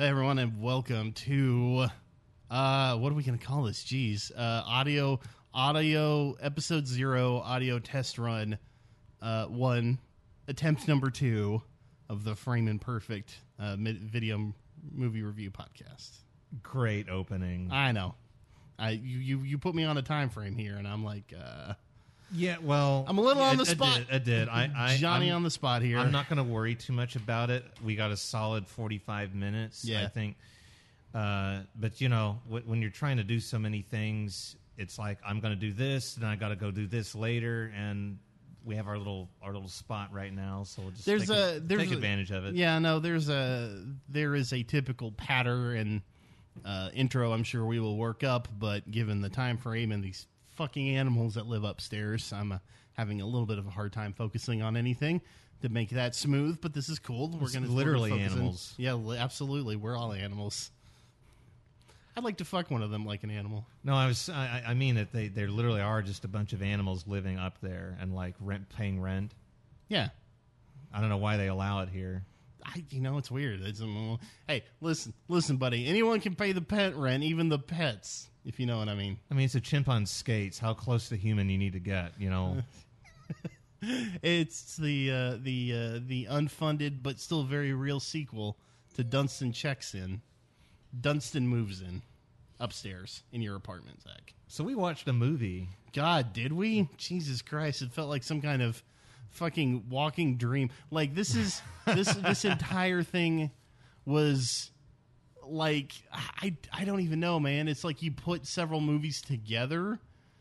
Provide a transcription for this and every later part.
Hey everyone, and welcome to uh, what are we going to call this? Jeez, uh, audio, audio, episode zero, audio test run, uh, one, attempt number two of the Frame Imperfect uh, mid- video movie review podcast. Great opening. I know, I you you you put me on a time frame here, and I'm like, uh, yeah, well, I'm a little on the I- I spot. did, I did. I, I Johnny I'm- on the spot here. I'm not going to worry too much about it. We got a solid 45 minutes, Yeah. I think. Uh, but you know, wh- when you're trying to do so many things, it's like I'm going to do this, then I got to go do this later, and we have our little our little spot right now, so we'll just there's take, a there's take a- advantage of it. Yeah, no, there's a there is a typical pattern and uh, intro. I'm sure we will work up, but given the time frame and these fucking animals that live upstairs, I'm uh, having a little bit of a hard time focusing on anything to make that smooth. But this is cool. We're gonna literally we're in- animals. Yeah, li- absolutely. We're all animals. I'd like to fuck one of them like an animal. No, I was I, I mean that they they literally are just a bunch of animals living up there and like rent paying rent. Yeah. I don't know why they allow it here. I, you know, it's weird. It's, um, hey, listen, listen, buddy. Anyone can pay the pet rent, even the pets, if you know what I mean. I mean, it's a chimp on skates. How close to human you need to get, you know? It's the uh, the uh, the unfunded but still very real sequel to Dunston checks in. Dunston moves in upstairs in your apartment, Zach. so we watched a movie. God, did we? Jesus Christ! It felt like some kind of fucking walking dream. Like this is this this entire thing was like I I don't even know, man. It's like you put several movies together.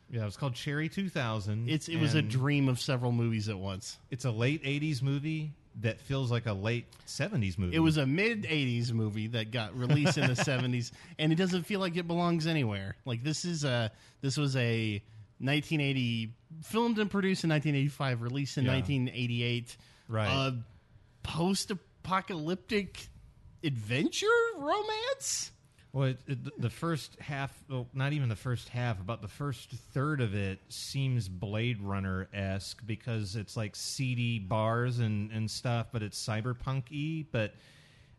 Yeah, it was called Cherry 2000. It's it was a and dream of several movies at once. It's a late 80s movie that feels like a late 70s movie. It was a mid '80s movie that got released in the '70s, and it doesn't feel like it belongs anywhere. Like this is a this was a 1980 filmed and produced in 1985, released in Yeah. 1988. Right. Uh, post-apocalyptic adventure romance. Well, it, it, the first half, well, not even the first half, about the first third of it seems Blade Runner esque because it's like seedy bars and, and stuff, but it's cyberpunk y. But,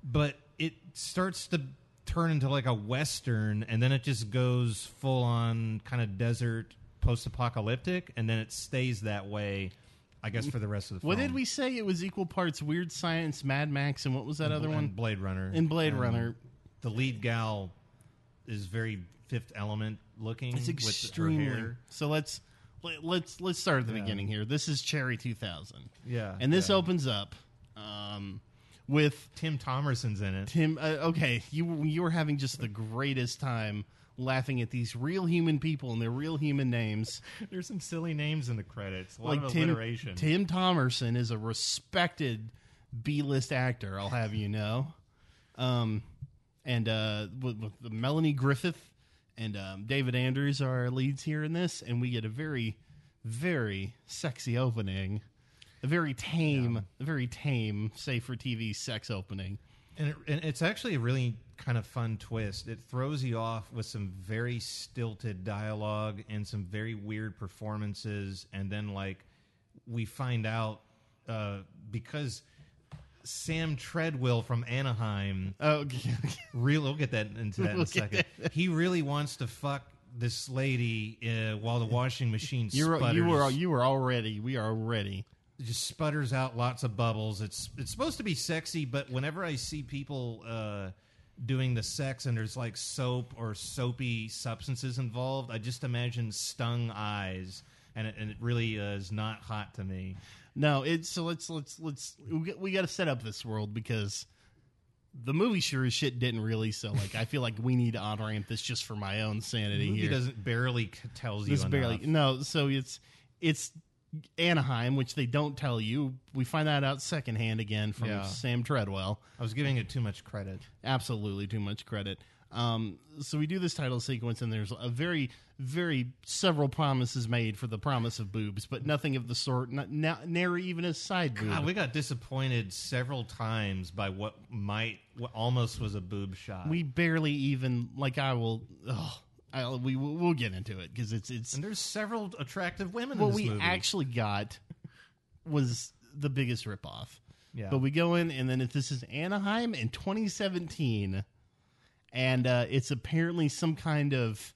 but it starts to turn into like a Western, and then it just goes full on kind of desert post apocalyptic, and then it stays that way, I guess, for the rest of the film. What did we say? It was equal parts Weird Science, Mad Max, and what was that other And one? Blade Runner. In Blade Runner. the lead gal is very Fifth Element looking. It's with her extremely. So let's let, let's let's start at the Yeah. beginning here. This is Cherry 2000. Yeah, and this yeah. opens up um, with Tim Thomerson's in it. Tim. Uh, okay, you you were having just the greatest time laughing at these real human people and their real human names. There's some silly names in the credits. A lot like of Tim alliteration. Tim Thomerson is a respected B-list actor. I'll have you know. Um, and uh, with, with Melanie Griffith and um, David Andrews are our leads here in this, and we get a very, very sexy opening. A very tame, a very tame, safe for TV sex opening. And, it, and it's actually a really kind of fun twist. It throws you off with some very stilted dialogue and some very weird performances, and then like we find out uh, because Sam Treadwell from Anaheim Oh, okay. Real, we'll get that into that in We'll a get second. He really wants to fuck this lady uh, while the washing machine You're, sputters. you were you were already we are ready. Just sputters out lots of bubbles. It's it's supposed to be sexy, but whenever I see people uh, doing the sex and there's like soap or soapy substances involved, I just imagine stung eyes, and it, and it really uh, is not hot to me. No, it's so let's let's let's we got, we got to set up this world because the movie sure as shit didn't really. So like, I feel like we need to on ramp this just for my own sanity The movie here. doesn't barely tells you this barely no. So it's it's Anaheim, which they don't tell you. We find that out secondhand again from Yeah. Sam Treadwell. I was giving it too much credit. Absolutely too much credit. Um, so we do this title sequence, and there's a very, very several promises made for the promise of boobs, but nothing of the sort. Not, not, nary even a side boob. God, we got disappointed several times by what might, what almost was a boob shot. we barely even like. I will. Oh, I, we we'll, we'll get into it because it's it's and there's several attractive women what in this we movie. actually got was the biggest ripoff. Yeah. But we go in, and then if this is Anaheim in 2017, and uh, it's apparently some kind of.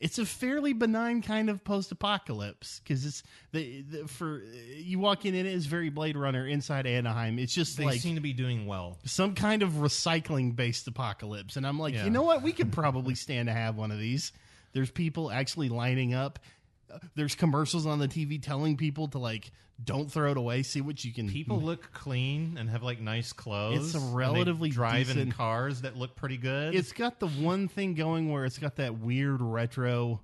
It's a fairly benign kind of post-apocalypse because it's the, the for you walk in and it is very Blade Runner inside Anaheim. It's just like They like seem to be doing well. some kind of recycling based apocalypse. And I'm like, Yeah. you know what? We could probably stand to have one of these. There's people actually lining up. There's commercials on the TV telling people to like, don't throw it away. See what you can. People look clean and have like nice clothes. It's a and they relatively drive in decent- cars that look pretty good. It's got the one thing going where it's got that weird retro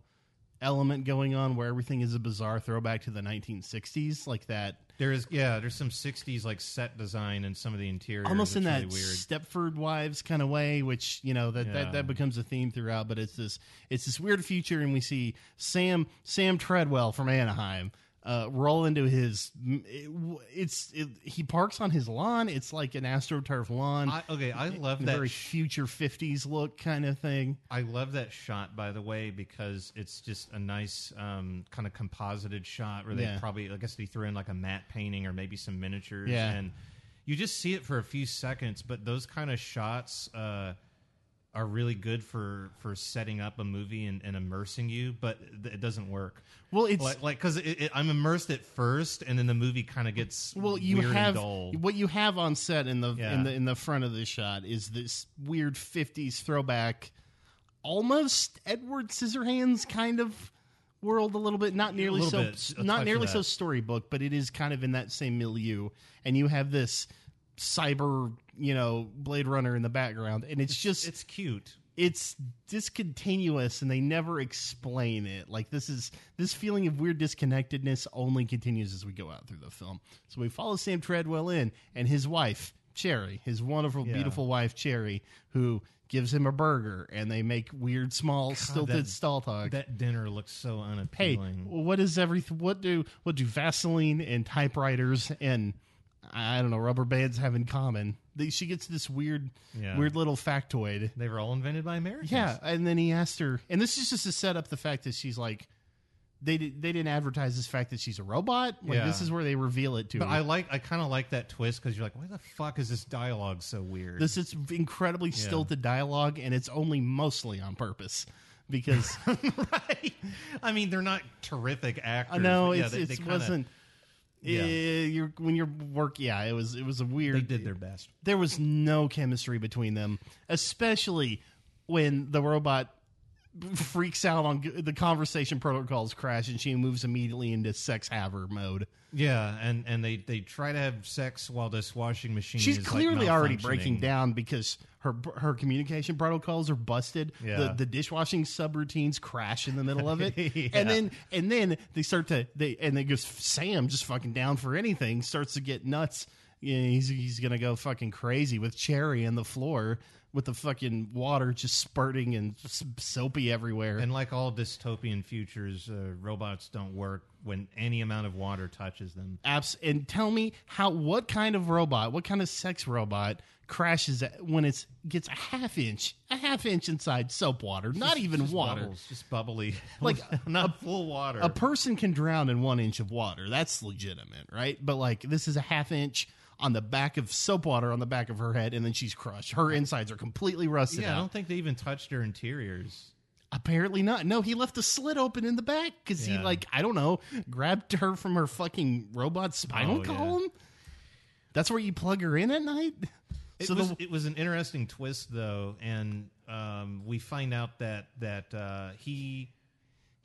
element going on where everything is a bizarre throwback to the 1960s, like that. there is yeah, there's some '60s like set design and some of the interiors. almost in that really weird. Stepford Wives kind of way, which you know that, Yeah. that that becomes a theme throughout. But it's this it's this weird future, and we see Sam Sam Treadwell from Anaheim uh, roll into his. it- it's it, he parks on his lawn. It's like an astroturf lawn. I, okay, I love that. very sh- future '50s look kind of thing. I love that shot, by the way, because it's just a nice um, kind of composited shot where they Yeah. probably, I guess, they threw in like a matte painting or maybe some miniatures, Yeah. and you just see it for a few seconds. But those kind of shots uh, are really good for for setting up a movie and, and immersing you, but th- it doesn't work. Well, it's Like, like because it, it, I'm immersed at first, and then the movie kind of gets well you weird have and dull. what you have on set in the Yeah. in the in the front of the shot is this weird 50s throwback almost edward scissorhands kind of world a little bit not nearly so bit, not nearly so storybook but it is kind of in that same milieu and you have this cyber you know blade runner in the background and it's just it's cute. it's discontinuous and they never explain it like this is this feeling of weird disconnectedness only continues as we go out through the film so we follow sam treadwell in and his wife cherry his wonderful Yeah. beautiful wife cherry who gives him a burger and they make weird small stilted that- stall talk That dinner looks so hey unappealing. what is everything what do what do vaseline and typewriters and i don't know rubber bands have in common They- she gets this weird Yeah. weird little factoid They were all invented by Americans. yeah, and then he asked her, and this is just to set up the fact that she's like, they did, they didn't advertise this fact that she's a robot. Like Yeah. this is where they reveal it to But her. I like, I kind of like that twist because you're like, why the fuck is this dialogue so weird? this is incredibly stilted dialogue, and it's only mostly on purpose because right? I mean, they're not terrific actors. I know but yeah, it's, they, it kinda- wasn't. Yeah. eh, you're when you're work, yeah, it was it was a weird. They did their best. there was no chemistry between them, especially when the robot freaks out on the conversation protocols crash and she moves immediately into sex haver mode. Yeah, and and they they try to have sex while this washing machine. She's is, like, clearly already breaking down because her her communication protocols are busted. Yeah. The the dishwashing subroutines crash in the middle of it, Yeah. and then and then they start to they and then goes Sam just fucking down for anything starts to get nuts. Yeah, he's he's gonna go fucking crazy with Cherry on the floor with the fucking water just spurting and soapy everywhere. And like all dystopian futures, uh, robots don't work when any amount of water touches them. apps and tell me how what kind of robot what kind of sex robot crashes at- when it's gets a half inch a half inch inside soap water not even Just water bubbles, just bubbly, Like, not full water. a person can drown in one inch of water that's legitimate right but like this is a half inch on the back of soap water on the back of her head and then she's crushed her insides are completely rusted yeah, I out don't think they even touched her interiors. apparently not no he left a slit open in the back because he Yeah. like i don't know grabbed her from her fucking robot spinal Oh, yeah. column that's where you plug her in at night It so was the, it was an interesting twist though, and um, we find out that that uh, he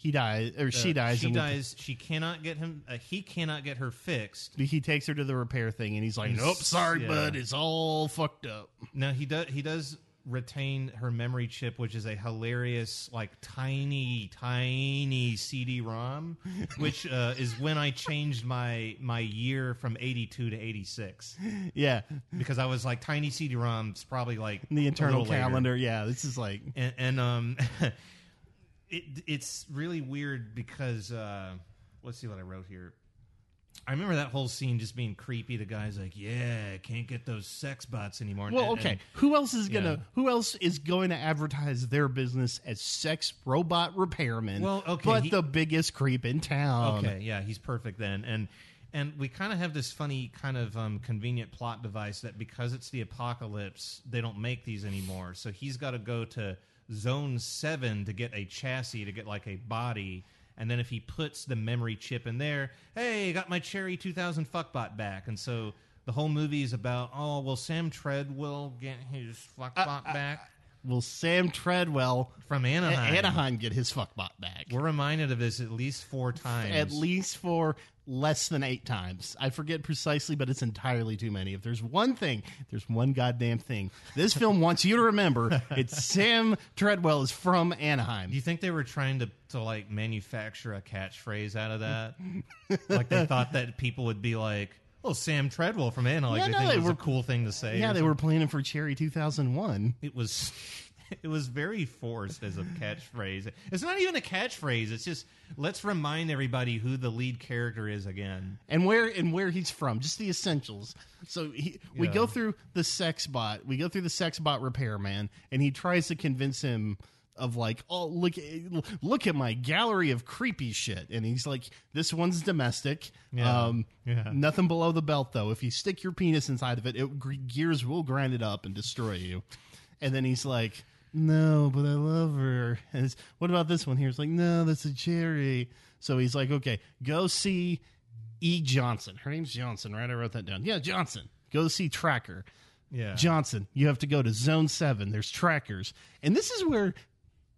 he dies or she uh, dies. She and we- dies. She cannot get him. Uh, he cannot get her fixed. he takes her to the repair thing, and he's like, He's- "Nope, sorry, yeah. bud, it's all fucked up." Now he does. He does retain her memory chip, which is a hilarious, like tiny, tiny CD-ROM, which uh, is when I changed my my year from eighty-two to eighty-six Yeah, because I was like tiny CD-ROMs, probably like the a internal little later. calendar. Yeah, this is like and, and um, it it's really weird because uh, let's see what I wrote here. I remember that whole scene just being creepy. The guy's like, "Yeah, can't get those sex bots anymore." And- well, and- okay. Who else is gonna? yeah. Who else is going to advertise their business as sex robot repairman? Well, okay, but he- the biggest creep in town. Okay, yeah, he's perfect then. And And we kind of have this funny, kind of um, convenient plot device that because it's the apocalypse, they don't make these anymore. So he's got to go to Zone 7 to get a chassis, to get like a body. And then if he puts the memory chip in there, hey, got my Cherry 2000 fuckbot back. And so the whole movie is about, oh, will Sam Treadwell get his fuckbot uh, uh, uh, back? Will Sam Treadwell From Anaheim. Anaheim get his fuckbot back? We're reminded of this at least four times. At least for less than eight times. I forget precisely, but it's entirely too many. If there's one thing, there's one goddamn thing. This film wants you to remember it's Sam Treadwell is from Anaheim. Do you think they were trying to, to like manufacture a catchphrase out of that? like they thought that people would be like, "Oh, Sam Treadwell from Anaheim." Like Yeah, they no, think they it was were- a cool thing to say. yeah, they were planning for Cherry 2001. It was. It was very forced as a catchphrase. It's not even a catchphrase. It's just let's remind everybody who the lead character is again. and where and where he's from, just the essentials. So he, we Yeah. go through the sex bot, we go through the sex bot repairman, and he tries to convince him of like, oh look, look at my gallery of creepy shit, and he's like, this one's domestic, Yeah. um, Yeah. nothing below the belt though. If you stick your penis inside of it, it gr- gears will grind it up and destroy you. And then he's like. No, but I love her. And it's, what about this one here? It's like, no, that's a cherry. So he's like, okay, go see E. Johnson. Her name's Johnson, right? I wrote that down. Yeah, Johnson. Go see Tracker. Yeah. Johnson, you have to go to Zone 7. There's trackers. And this is where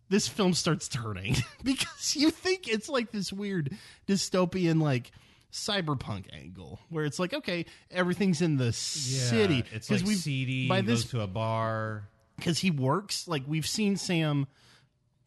this film starts turning because you think it's like this weird dystopian, like, cyberpunk angle where it's like okay everything's in the city It's like we've seedy. by this goes to a bar. Because he works like we've seen sam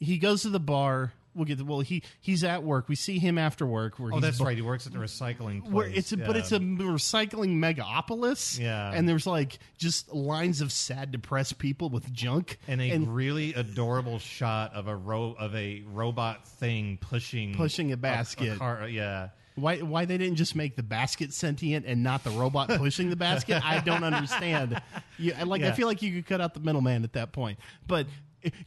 he goes to the bar we'll get the, well he he's at work we see him after work where Oh, he's that's bu- right. He works at the recycling place. where it's a, but it's a recycling megapolis Yeah. and there's like just lines of sad depressed people with junk and a really adorable shot of a ro- of a robot thing pushing Pushing a basket. car, yeah. Why why they didn't just make the basket sentient and not the robot pushing the basket i don't understand you, I- like i feel like you could cut out the middleman at that point but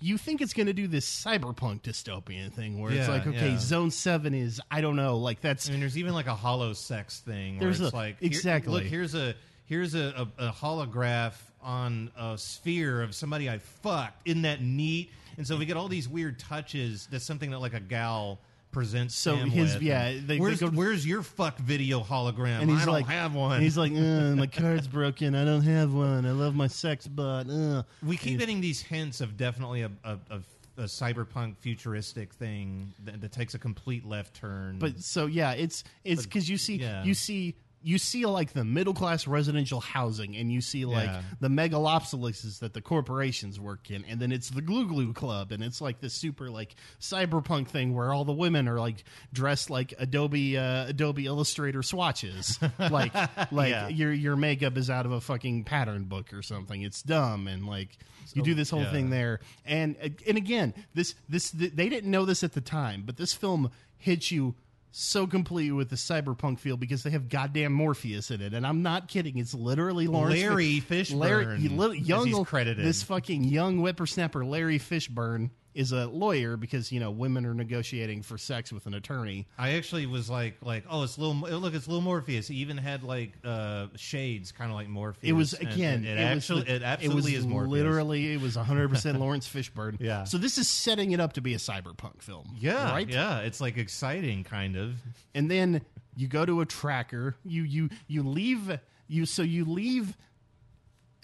you think it's going to do this cyberpunk dystopian thing where it's like okay yeah. zone 7 is i don't know like that's I mean, there's even like a hollow sex thing. Where There's it's a- like here- exactly. look, here's a here's a, a, a holograph on a sphere of somebody I fucked. Isn't that neat? And so we get all these weird touches. That's something that like a gal presents. So Sam his- with. yeah, they- they where's go- where's your fuck video hologram? and he's I don't like have one. he's like uh, my card's broken i don't have one i love my sex bot uh. We keep getting these hints of definitely a, a, a, a cyberpunk futuristic thing that, that takes a complete left turn. But so yeah, it's it's because you see yeah. you see you see like the middle class residential housing, and you see like Yeah. the megalopolises that the corporations work in, and then it's the Glue Glue Club, and it's like this super like cyberpunk thing where all the women are like dressed like Adobe uh, Adobe Illustrator swatches, like like Yeah. your your makeup is out of a fucking pattern book or something. It's dumb and like. You do this whole yeah. thing there, and and again, this this they didn't know this at the time, but this film hits you so complete with the cyberpunk feel because they have goddamn Morpheus in it, and I'm not kidding. It's literally Laurence Larry Fish- Fishburne, Larry, young, he's credited. This fucking young whippersnapper, Larry Fishburne, is a lawyer because you know women are negotiating for sex with an attorney. I actually was like, like, oh, it's little. Look, it's little Morpheus. He even had like uh, shades, kind of like Morpheus. It was again. and it, it actually, the- it absolutely it was is Morpheus. Literally, it was 100 percent Laurence Fishburne. Yeah. So this is setting it up to be a cyberpunk film. yeah, Right. yeah. It's like exciting, kind of. and then you go to a tracker you you you leave you so you leave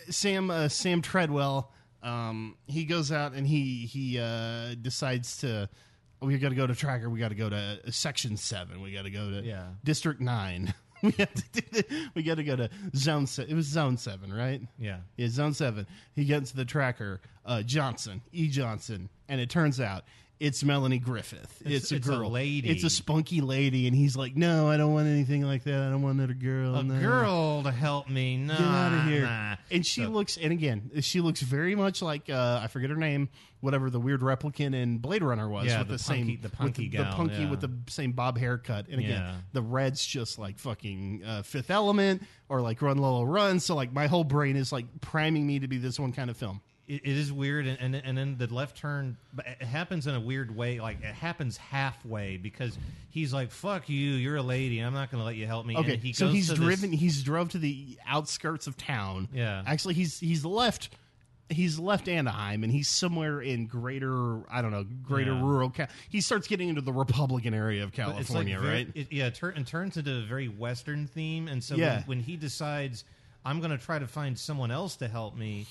sam uh, sam treadwell um he goes out and he he uh decides to we got to go to tracker we got to go to section 7 we got to go to Yeah. district 9 we have to do the, we got to go to zone se- it was zone 7 right Yeah. yeah, zone seven. He gets the tracker, uh, Johnson, E. Johnson, and it turns out it's Melanie Griffith. It's, It's- a it's a girl. lady. It's a spunky lady, and he's like, "No, I don't want anything like that. I don't want another girl. A no. girl to help me. Nah, Get out of here!" nah. And she So- looks, and again, she looks very much like uh, I forget her name, whatever the weird replicant in Blade Runner was, Yeah, with the the, same, punky- the with punky the, gal, punky yeah. with the same bob haircut. And again, Yeah. the red's just like fucking uh, Fifth Element or like Run Lola Run. So like my whole brain is like priming me to be this one kind of film. It, it is weird, and, and and then the left turn, it happens in a weird way. Like it happens halfway because he's like, "Fuck you, you're a lady. I'm not going to let you help me." Okay, and he so goes he's to this- driven. He's drove to the outskirts of town. Yeah. actually, he's he's left. He's left Anaheim, and he's somewhere in greater, I don't know, greater Yeah. rural. Ca- he starts getting into the Republican area of it's like California, very- right? It, yeah, tur- and turns into a very Western theme. And so Yeah. when, when he decides, I'm going to try to find someone else to help me,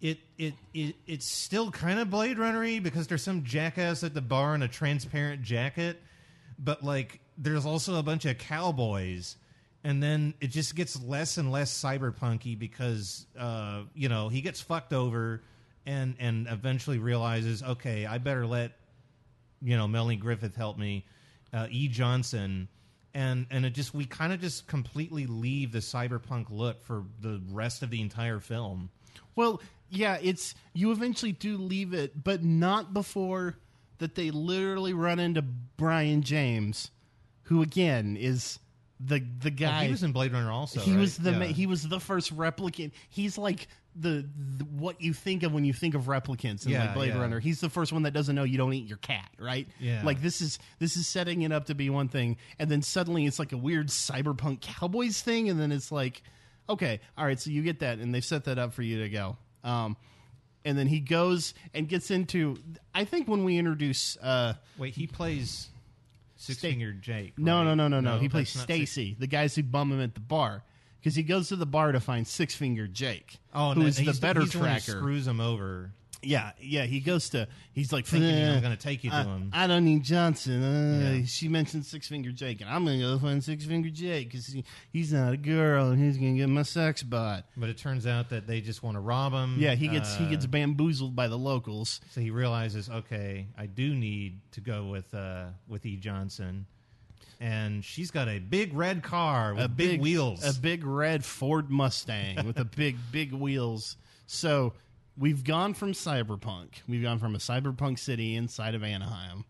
it it, it it's still kind of Blade Runnery because there's some jackass at the bar in a transparent jacket, but like there's also a bunch of cowboys. And then it just gets less and less cyberpunky because uh, you know he gets fucked over, and and eventually realizes, okay, I better let you know Melanie Griffith help me, uh, E Johnson, and and it just we kind of just completely leave the cyberpunk look for the rest of the entire film. Well, yeah, it's you eventually do leave it, but not before that they literally run into Brion James, who again is the the guy. he was in Blade Runner also. he right? was the Yeah. he was the first replicant. He's like the, the what you think of when you think of replicants in Yeah, like Blade yeah. Runner. He's the first one that doesn't know you don't eat your cat, right? Yeah. Like this is this is setting it up to be one thing, and then suddenly it's like a weird cyberpunk cowboys thing, and then it's like, okay, all right, so you get that, and they've set that up for you to go. Um, and then he goes and gets into. I think when we introduce. Uh, Wait, he plays Six Sta- Finger Jake. no, right? no, no, no, no. He plays not Six- Stacy, the guys who bum him at the bar, because he goes to the bar to find Six Finger Jake, Oh, who is the better the one who screws him over. Yeah, yeah. He goes to. He's like, Thinking "Eh, I'm gonna take you to I, him." I don't need Johnson. Uh, Yeah. She mentioned Six Finger Jake, and I'm gonna go find Six Finger Jake because he, he's not a girl, and he's gonna get my sex bot. But it turns out that they just want to rob him. Yeah, he gets he Uh, gets bamboozled by the locals. So he realizes, okay, I do need to go with uh, with E Johnson, and she's got a big red car with big, wheels. a big red Ford Mustang with a big big wheels. So we've gone from cyberpunk. We've gone from a cyberpunk city inside of Anaheim.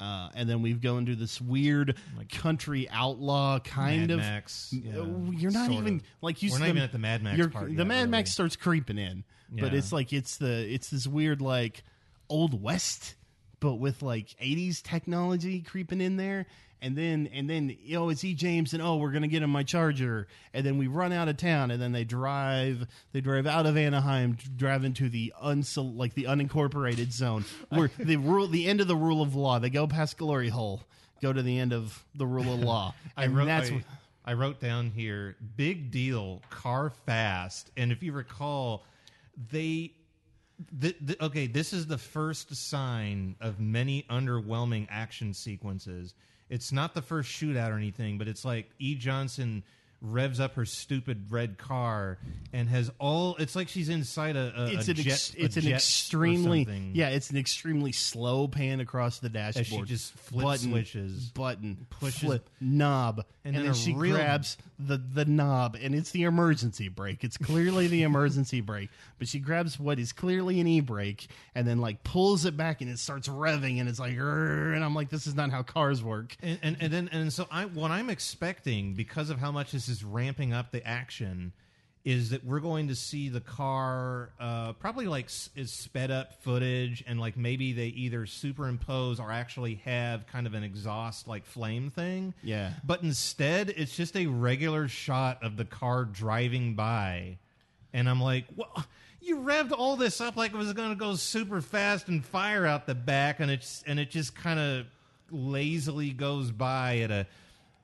Uh, and then we've gone to this weird country outlaw kind Mad of. Max, yeah, Uh, you're not even of. like you. We're not the- even at the Mad Max part The yet, Mad really. Max starts creeping in, but it's like it's the it's this weird like old west, but with like '80s technology creeping in there. And then and then oh, know it's E James and oh we're gonna get him my charger and then we run out of town and then they drive they drive out of Anaheim drive into the unsel like the unincorporated zone where the rule the end of the rule of law they go past Glory Hole go to the end of the rule of law I and wrote. that's I, what- I wrote down here. Big deal. Car fast. And if you recall, they. The, the, okay, this is the first sign of many underwhelming action sequences. It's not the first shootout or anything, but it's like E. Johnson revs up her stupid red car and has all. It's like she's inside a. a it's a an jet, ex- it's an extremely yeah it's an extremely slow pan across the As dashboard. she just flip button, switches, button pushes- flip knob and and, then then, she real- grabs the the knob and it's the emergency brake. It's clearly the emergency brake, but she grabs what is clearly an e brake and then like pulls it back and it starts revving and it's like and I'm like this is not how cars work. and, and and then and so I what I'm expecting because of how much this is ramping up the action is that we're going to see the car uh, probably like s- is sped up footage and like maybe they either superimpose or actually have kind of an exhaust like flame thing. Yeah. But instead, it's just a regular shot of the car driving by, and I'm like, well. You revved all this up like it was going to go super fast and fire out the back, and it's and it just kind of lazily goes by at a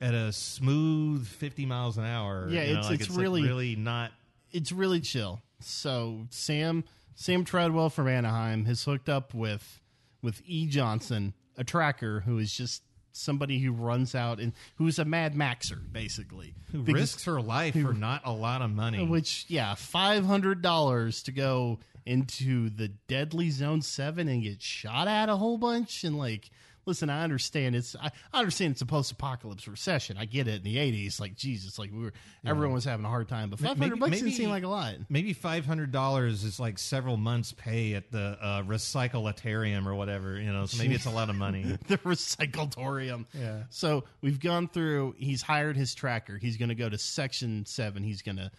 at a smooth 50 miles an hour. Yeah, you know, it's- like it's like, really- really not. it's really chill. So Sam Sam Treadwell from Anaheim has hooked up with with E Johnson, a tracker who is just somebody who runs out and who's a Mad Maxer basically, Who Because- risks her life for not a lot of money? which yeah, five hundred dollars to go into the deadly zone seven and get shot at a whole bunch and like. Listen, I understand it's I, I understand it's a post-apocalypse recession. I get it in the '80s, like Jesus, like we were everyone was having a hard time, but five hundred bucks didn't seem like a lot. Maybe five hundred dollars is like several months' pay at the uh, recyclatarium or whatever. You know, so maybe it's a lot of money. the recyclatorium. Yeah. So we've gone through. He's hired his tracker. He's going to go to section seven. He's going to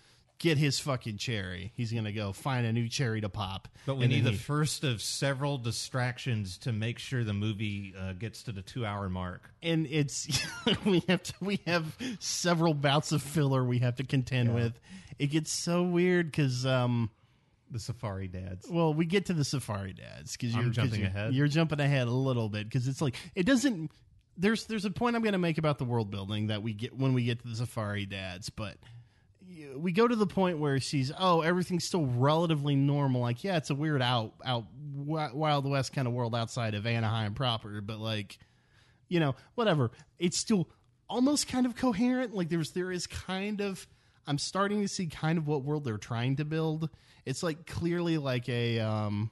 get his fucking cherry. He's gonna go find a new cherry to pop. But we And need the he- first of several distractions to make sure the movie uh, gets to the two-hour mark. and it's we have to we have several bouts of filler we have to contend with. It gets so weird because um The Safari Dads. well we get to the Safari Dads because you're jumping you're, ahead. You're jumping ahead a little bit because it's like it doesn't. There's there's a point I'm going to make about the world building that we get when we get to the Safari Dads, but we go to the point where she's oh everything's still relatively normal. Like yeah, it's a weird out out Wild West kind of world outside of Anaheim proper, but like you know, whatever. It's still almost kind of coherent. Like there's there is kind of I'm starting to see kind of what world they're trying to build. It's like clearly like a um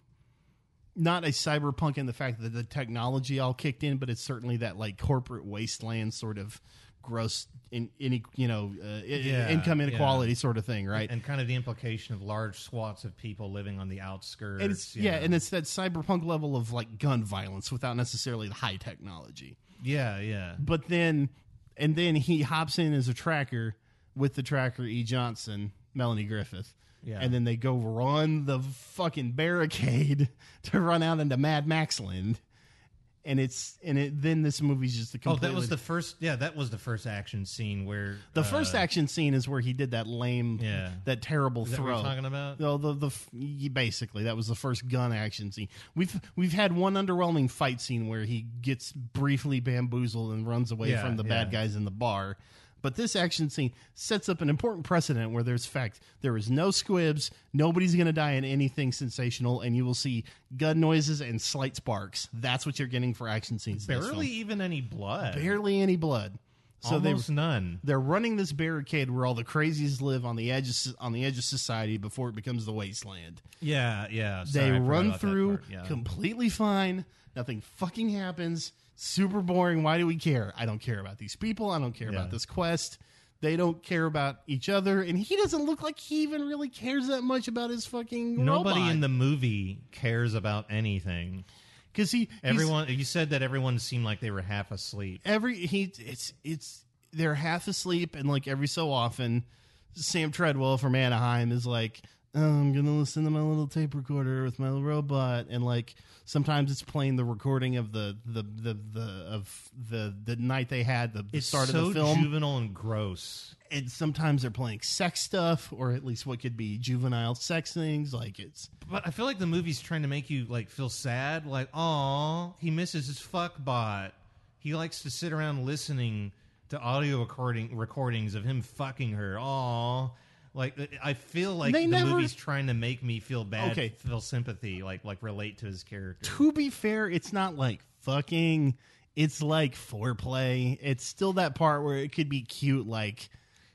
not a cyberpunk in the fact that the technology all kicked in, but it's certainly that like corporate wasteland sort of gross in any you know uh, Yeah, income yeah. inequality sort of thing, right? And kind of the implication of large swaths of people living on the outskirts. And it's yeah, know. and it's that cyberpunk level of like gun violence without necessarily the high technology. yeah, yeah. But then, and then he hops in as a tracker with the tracker E. Johnson, Melanie Griffith. Yeah. And then they go run the fucking barricade to run out into Mad Max land. And it's and it then this movie's just a Oh, that was the first. Yeah, that was the first action scene where the uh, first action scene is where he did that lame Yeah. that terrible Is that throw. what you're talking about? No, the the y- basically that was the first gun action scene. We've we've had one underwhelming fight scene where he gets briefly bamboozled and runs away Yeah, from the bad guys in the bar. But this action scene sets up an important precedent where there's fact there is no squibs, nobody's going to die in anything sensational, and you will see gun noises and slight sparks. That's what you're getting for action scenes. barely even any blood. barely any blood. So they Almost none. they're running this barricade where all the crazies live on the edge of, on the edge of society before it becomes the wasteland. Yeah, yeah. They sorry, I run through Yeah. completely fine. Nothing fucking happens. Super boring. Why do we care? I don't care about these people. I don't care Yeah. about this quest. They don't care about each other, and he doesn't look like he even really cares that much about his fucking Nobody in the movie cares about anything. because he Everyone, you said that everyone seemed like they were half asleep. every he it's it's they're half asleep and like every so often sam treadwell from anaheim is like i'm gonna listen to my little tape recorder with my little robot and like sometimes it's playing the recording of the the the, the of the the night they had the, the It's start so of the film juvenile and gross. and sometimes they're playing sex stuff or at least what could be juvenile sex things like it's But I feel like the movie's trying to make you like feel sad. Like, oh, he misses his fuck bot. He likes to sit around listening to audio recording recordings of him fucking her. Oh, like uh, I feel like They the never- movie's trying to make me feel bad, Okay. feel sympathy, like like relate to his character. to be fair, it's not like fucking. It's like foreplay. It's still that part where it could be cute, like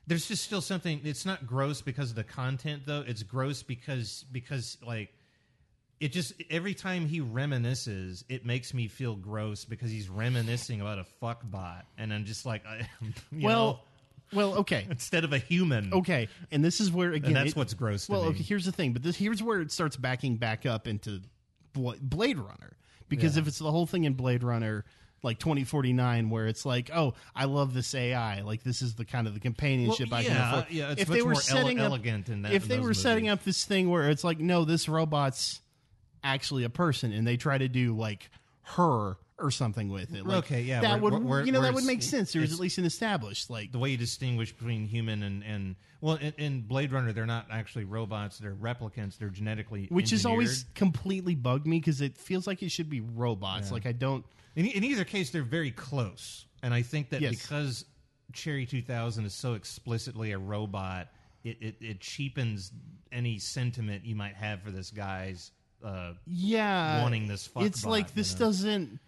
There's just still something. It's not gross because of the content, though. It's gross because because like it just every time he reminisces, it makes me feel gross because he's reminiscing about a fuck bot, and I'm just like, I, you well, know, well, okay, instead of a human. okay. And this is where again, and that's it- what's gross. To well. me. Okay, here's the thing, but this here's where it starts backing back up into Bla- Blade Runner because if it's the whole thing in Blade Runner. Like 2049, where it's like, oh, I love this AI. Like this is the kind of the companionship Well, I can yeah, afford. yeah, it's if much they were more ele- elegant in that- if in they those were setting movies. up this thing where it's like, no, this robot's actually a person, and they try to do like her or something with it. Like, Okay, yeah, that where- would where- you know that would make sense. There's it's- at least an established like the way you distinguish between human and and well, in, in Blade Runner, they're not actually robots; they're replicants. They're genetically which has always completely bugged me because it feels like it should be robots. Like I don't. In, in either case, they're very close, and I think that Yes. because Cherry 2000 is so explicitly a robot, it, it, it cheapens any sentiment you might have for this guy's. Uh, Yeah, Wanting this fuck It's bot, like you this know? doesn't.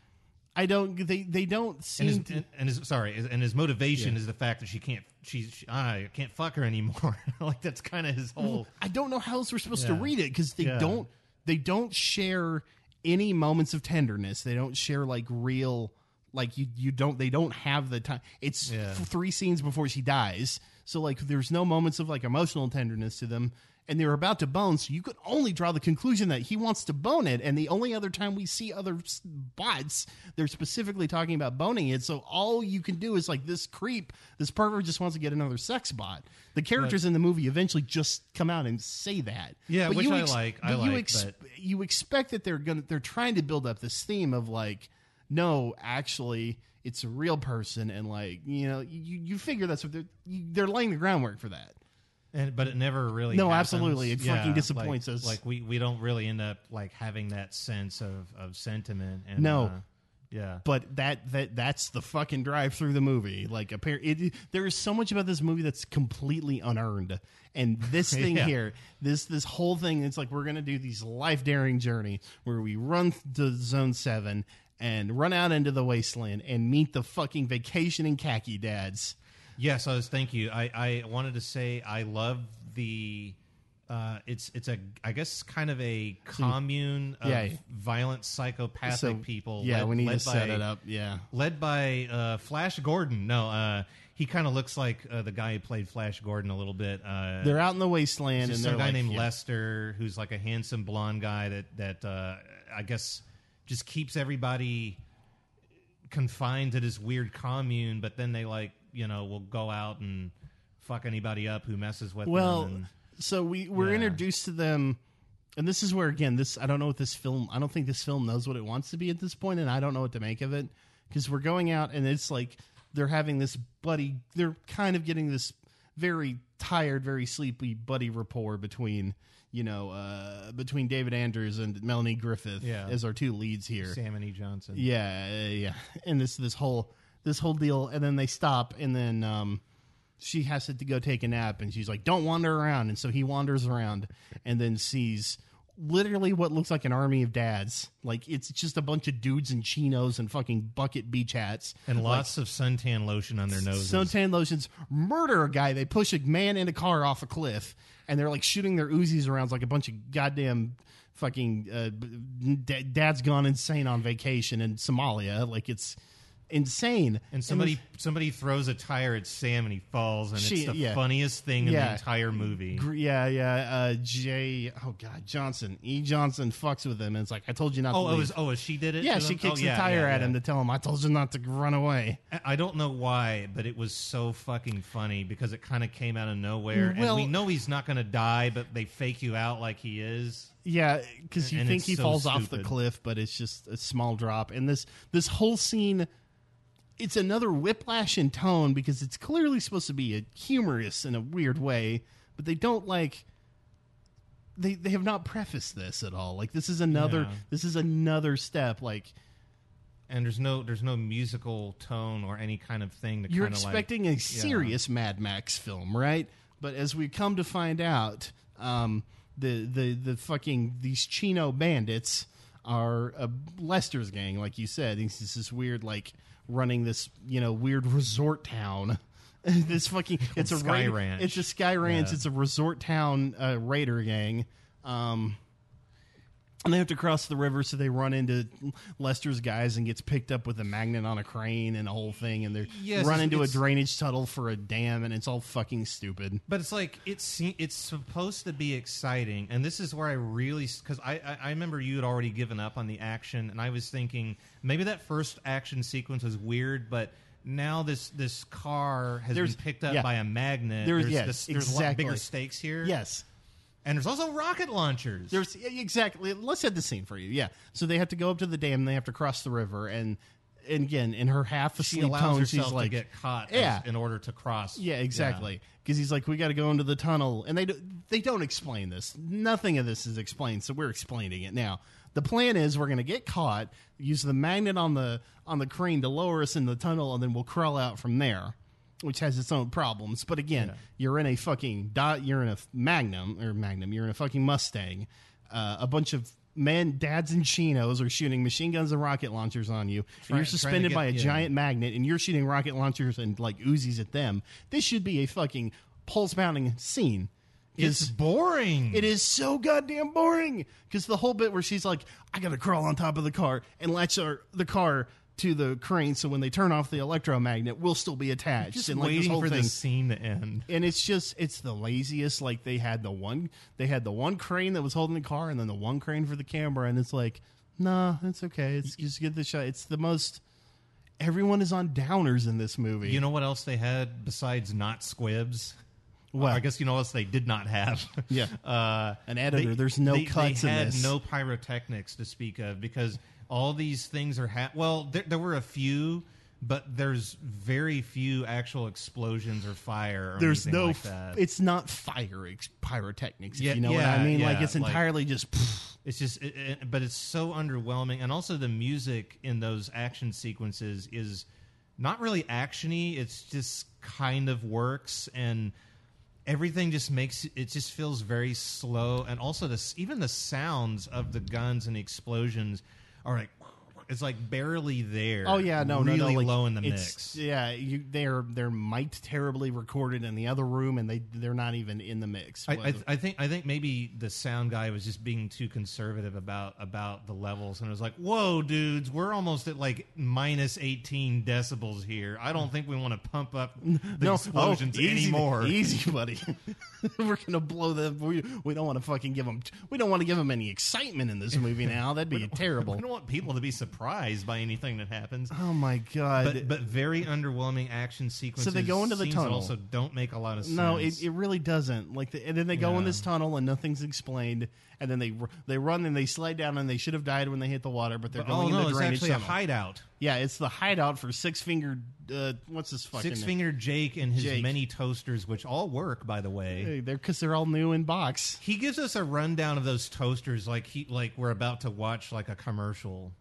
I don't. They they don't and seem his, to. and, and his sorry, and his motivation Yeah. is the fact that she can't. She's she, I can't fuck her anymore. like that's kind of his whole. I don't know how else we're supposed to read it because they Yeah. don't. They don't share any moments of tenderness. They don't share like real. Like you, you don't. They don't have the time. It's Yeah. three scenes before she dies, so like there's no moments of like emotional tenderness to them. And they're about to bone, so you could only draw the conclusion that he wants to bone it. And the only other time we see other bots, they're specifically talking about boning it. So all you can do is like this creep, this pervert just wants to get another sex bot. The characters in the movie eventually just come out and say that. Yeah, which you I like. I but you like, but- you expect that they're gonna they're trying to build up this theme of like, no, actually. It's a real person, and like you know, you, you figure that's what they're you, they're laying the groundwork for that. And, but it never really. No, happens. absolutely. It fucking disappoints like, us. Like we, we don't really end up like having that sense of, of sentiment. And, No. uh, yeah. but that that that's the fucking drive through the movie. Like, appar- it, there is so much about this movie that's completely unearned, and this thing Yeah. here, this this whole thing, it's like we're gonna do these life daring journey where we run to Zone Seven and run out into the wasteland and meet the fucking vacationing khaki dads. Yes, I was. Thank you. I, I wanted to say I love the. Uh, it's it's a I guess kind of a commune of Yeah. violent psychopathic So people. yeah, led- we need to set it up. Yeah, Led by uh, Flash Gordon. No, uh, he kind of looks like uh, the guy who played Flash Gordon a little bit. Uh, they're out in the wasteland and some guy like, named yeah. Lester who's like a handsome blonde guy that that uh, I guess just keeps everybody confined to this weird commune. But then they like you know will go out and fuck anybody up who messes with Well, them. And, so we we're Yeah. introduced to them, and this is where again this I don't know what this film I don't think this film knows what it wants to be at this point, and I don't know what to make of it because we're going out and it's like they're having this buddy, they're kind of getting this very tired, very sleepy buddy rapport between you know uh, between David Andrews and Melanie Griffith Yeah. as our two leads here. Sam and E. Johnson. Yeah, yeah, and this this whole this whole deal, and then they stop, and then um, she has to go take a nap, and she's like, "Don't wander around," and so he wanders around, and then sees literally what looks like an army of dads. Like it's just a bunch of dudes in chinos and fucking bucket beach hats, And lots of suntan lotion on their noses. suntan lotions. Murder a guy. They push a man in a car off a cliff, and they're like shooting their Uzis around like a bunch of goddamn fucking uh, d- dad's gone insane on vacation in Somalia. Like it's insane. and somebody somebody throws a tire at Sam and he falls, and She- it's the yeah. funniest thing in Yeah. the entire movie. Yeah, yeah. Uh, Jay, oh god, Johnson, E. Johnson fucks with him, and it's like I told you not Oh, to. it was oh, she did it. yeah, she them? kicks Oh, the yeah, tire at him to tell him I told you not to run away. I don't know why, but it was so fucking funny because it kind of came out of nowhere, Well- and we know he's not going to die, but they fake you out like he is. Yeah, because you And think he so falls off the cliff, but it's just a small drop. And this this whole scene, it's another whiplash in tone because it's clearly supposed to be a humorous in a weird way, but they don't like. They they have not prefaced this at all. Like this is another Yeah. this is another step. Like And there's no there's no musical tone or any kind of thing to you're kind of expecting a serious Mad Max film, right? But as we come to find out, um, the the the fucking these Chino bandits are a Lester's gang, like you said. It's this weird, like running this you know weird resort town. this fucking it's a Sky raider- Ranch. It's a Sky Ranch. Yeah. It's a resort town uh, raider gang. Um, and they have to cross the river, so they run into Lester's guys and gets picked up with a magnet on a crane and a whole thing, and they Yes, run into a it's- drainage tunnel for a dam, and it's all fucking stupid. But it's like it's se- it's supposed to be exciting, and this is where I really because I, I I remember you had already given up on the action, and I was thinking maybe that first action sequence was weird, but now this this car has There's- been picked up yeah. by a magnet. There's- there's yes, this, there's a lot exactly. bigger stakes here. Yes, and there's also rocket launchers. there's exactly. Let's set the scene for you. Yeah, so they have to go up to the dam, they have to cross the river, and and again in her half she asleep allows tone, herself she's like, to get caught Yeah. as- in order to cross. Yeah, exactly. Because he's like, we got to go into the tunnel, and they do, they don't explain this. Nothing of this is explained, so we're explaining it now. The plan is we're going to get caught, use the magnet on the on the crane to lower us in the tunnel, and then we'll crawl out from there, which has its own problems. But again, you're in a fucking dot. You're in a Magnum or Magnum. You're in a fucking Mustang. Uh, a bunch of men, dads in chinos, are shooting machine guns and rocket launchers on you, and you're suspended get- by a yeah. giant magnet and you're shooting rocket launchers and like Uzis at them. This should be a fucking pulse pounding scene. it's boring. it is so goddamn boring. Because the whole bit where she's like, I gotta crawl on top of the car and latch our, the car to the crane, so when they turn off the electromagnet, we'll still be attached. Just and like this waiting whole for thing. the scene to end. and it's just it's the laziest like they had the one they had the one crane that was holding the car and then the one crane for the camera and it's like nah it's okay it's just get the shot it's the most everyone is on downers in this movie You know what else they had besides not squibs? Well, I guess you know what else they did not have. Yeah. uh, An editor. There's no they, cuts they in had this. no pyrotechnics to speak of because all these things are. Ha- well, there, there were a few, but there's very few actual explosions or fire. Or there's anything no like f- that. it's not fire ex- pyrotechnics Yeah, you know what yeah, i mean like yeah, it's like- entirely just It's just, it, it- but it's so underwhelming, and also the music in those action sequences is not really actiony. It's just kind of works, and everything just makes it just feels very slow, and also this even the sounds of the guns and the explosions are like it's like barely there. Oh yeah, no, really no, no, like, low in the mix. Yeah, you, they're they're mic'd terribly recorded in the other room, and they they're not even in the mix. I, I, I think I think maybe the sound guy was just being too conservative about about the levels, and it was like, "Whoa, dudes, we're almost at like minus eighteen decibels here. I don't think we want to pump up the no, oh, explosions oh, easy, anymore." Easy, buddy. We're gonna blow them. We, we don't want to fucking give them. We don't want to give them any excitement in this movie now. That'd be terrible. I don't want people to be surprised by anything that happens. Oh my god. But, but very underwhelming action sequences. So they go into the tunnel. Also, don't make a lot of sense. No, it, it really doesn't. Like, the, and then they go in this tunnel and nothing's explained, and then they they run and they slide down and they should have died when they hit the water, but they're But- oh going no, in the it's drainage actually a tunnel. hideout. yeah, it's the hideout for six fingered. Uh, what's this fucking Six name? Finger Jake and his Jake. many toasters, which all work, by the way. Hey, they're because they're all new in box. He gives us a rundown of those toasters, like he like we're about to watch like a commercial.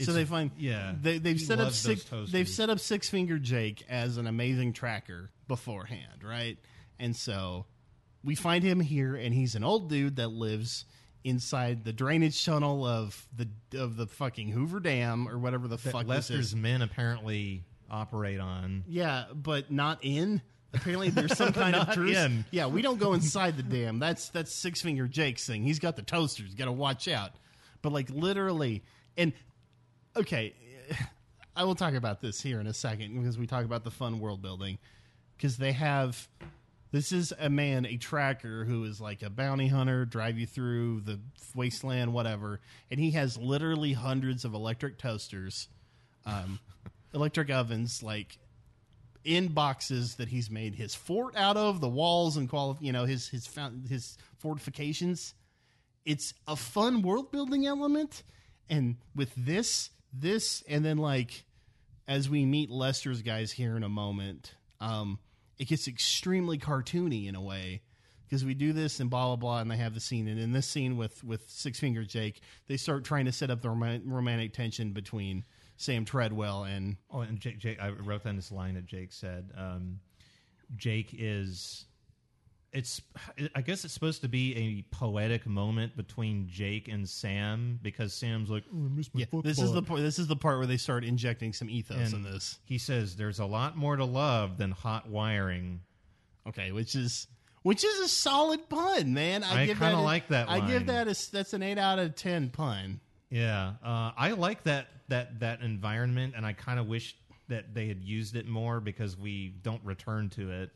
So they find yeah, they, they've he set up six they've set up six finger Jake as an amazing tracker beforehand, right? And so we find him here, and he's an old dude that lives inside the drainage tunnel of the of the fucking Hoover Dam or whatever the that fuck this Lester's is. men apparently operate on. Yeah, but not in. Apparently, there's some kind of truce. in. Yeah, we don't go inside the dam. That's that's six finger Jake's thing. He's got the toasters. Got to watch out. But like literally, and okay, I will talk about this here in a second because we talk about the fun world building because they have. This is a man, a tracker who is like a bounty hunter, drive you through the wasteland, whatever, and he has literally hundreds of electric toasters, um, electric ovens, like in boxes that he's made his fort out of, the walls and quali- you know his his his fortifications. It's a fun world building element, and with this, this, and then like as we meet Lester's guys here in a moment, um, it gets extremely cartoony in a way because we do this and blah blah blah, and they have the scene, and in this scene with with Six Finger Jake, they start trying to set up the rom- romantic tension between Sam Treadwell and Oh, and Jake, Jake, I wrote down this line that Jake said. Um, Jake is. It's. I guess it's supposed to be a poetic moment between Jake and Sam because Sam's like, oh, I my Yeah, this is the point. This is the part where they start injecting some ethos in this. He says, "There's a lot more to love than hot wiring." Okay, which is which is a solid pun, man. I give kinda that like that I give that a, that's an eight out of ten pun. Yeah, uh, I like that that that environment, and I kind of wish that they had used it more because we don't return to it.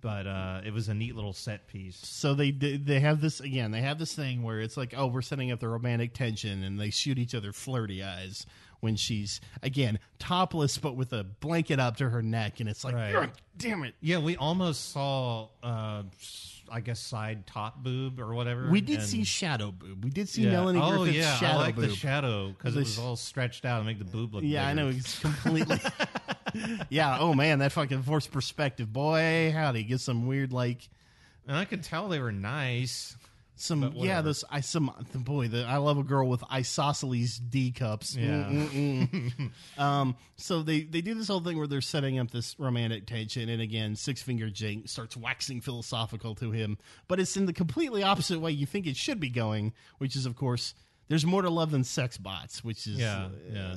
But uh, it was a neat little set piece. So they they have this again. They have this thing where it's like, oh, we're setting up the romantic tension, and they shoot each other flirty eyes when she's again topless, but with a blanket up to her neck, and it's like, Right. Damn it. Yeah, we almost saw, uh, I guess, side top boob or whatever. We did and- see shadow boob. We did see yeah. Melanie Oh Griffith's yeah, shadow I like boob. the shadow because it was all stretched out and make the boob look. Yeah, I know. It's completely. yeah. Oh man, that fucking forced perspective, boy, howdy, get some weird like And I could tell they were nice. some. Yeah, this I some boy. The, I love a girl with isosceles D cups. Yeah. Mm-mm-mm. um. So they they do this whole thing where they're setting up this romantic tension, and again, Six Finger Jake starts waxing philosophical to him, but it's in the completely opposite way you think it should be going, which is of course. There's more to love than sex bots, which is Yeah, yeah.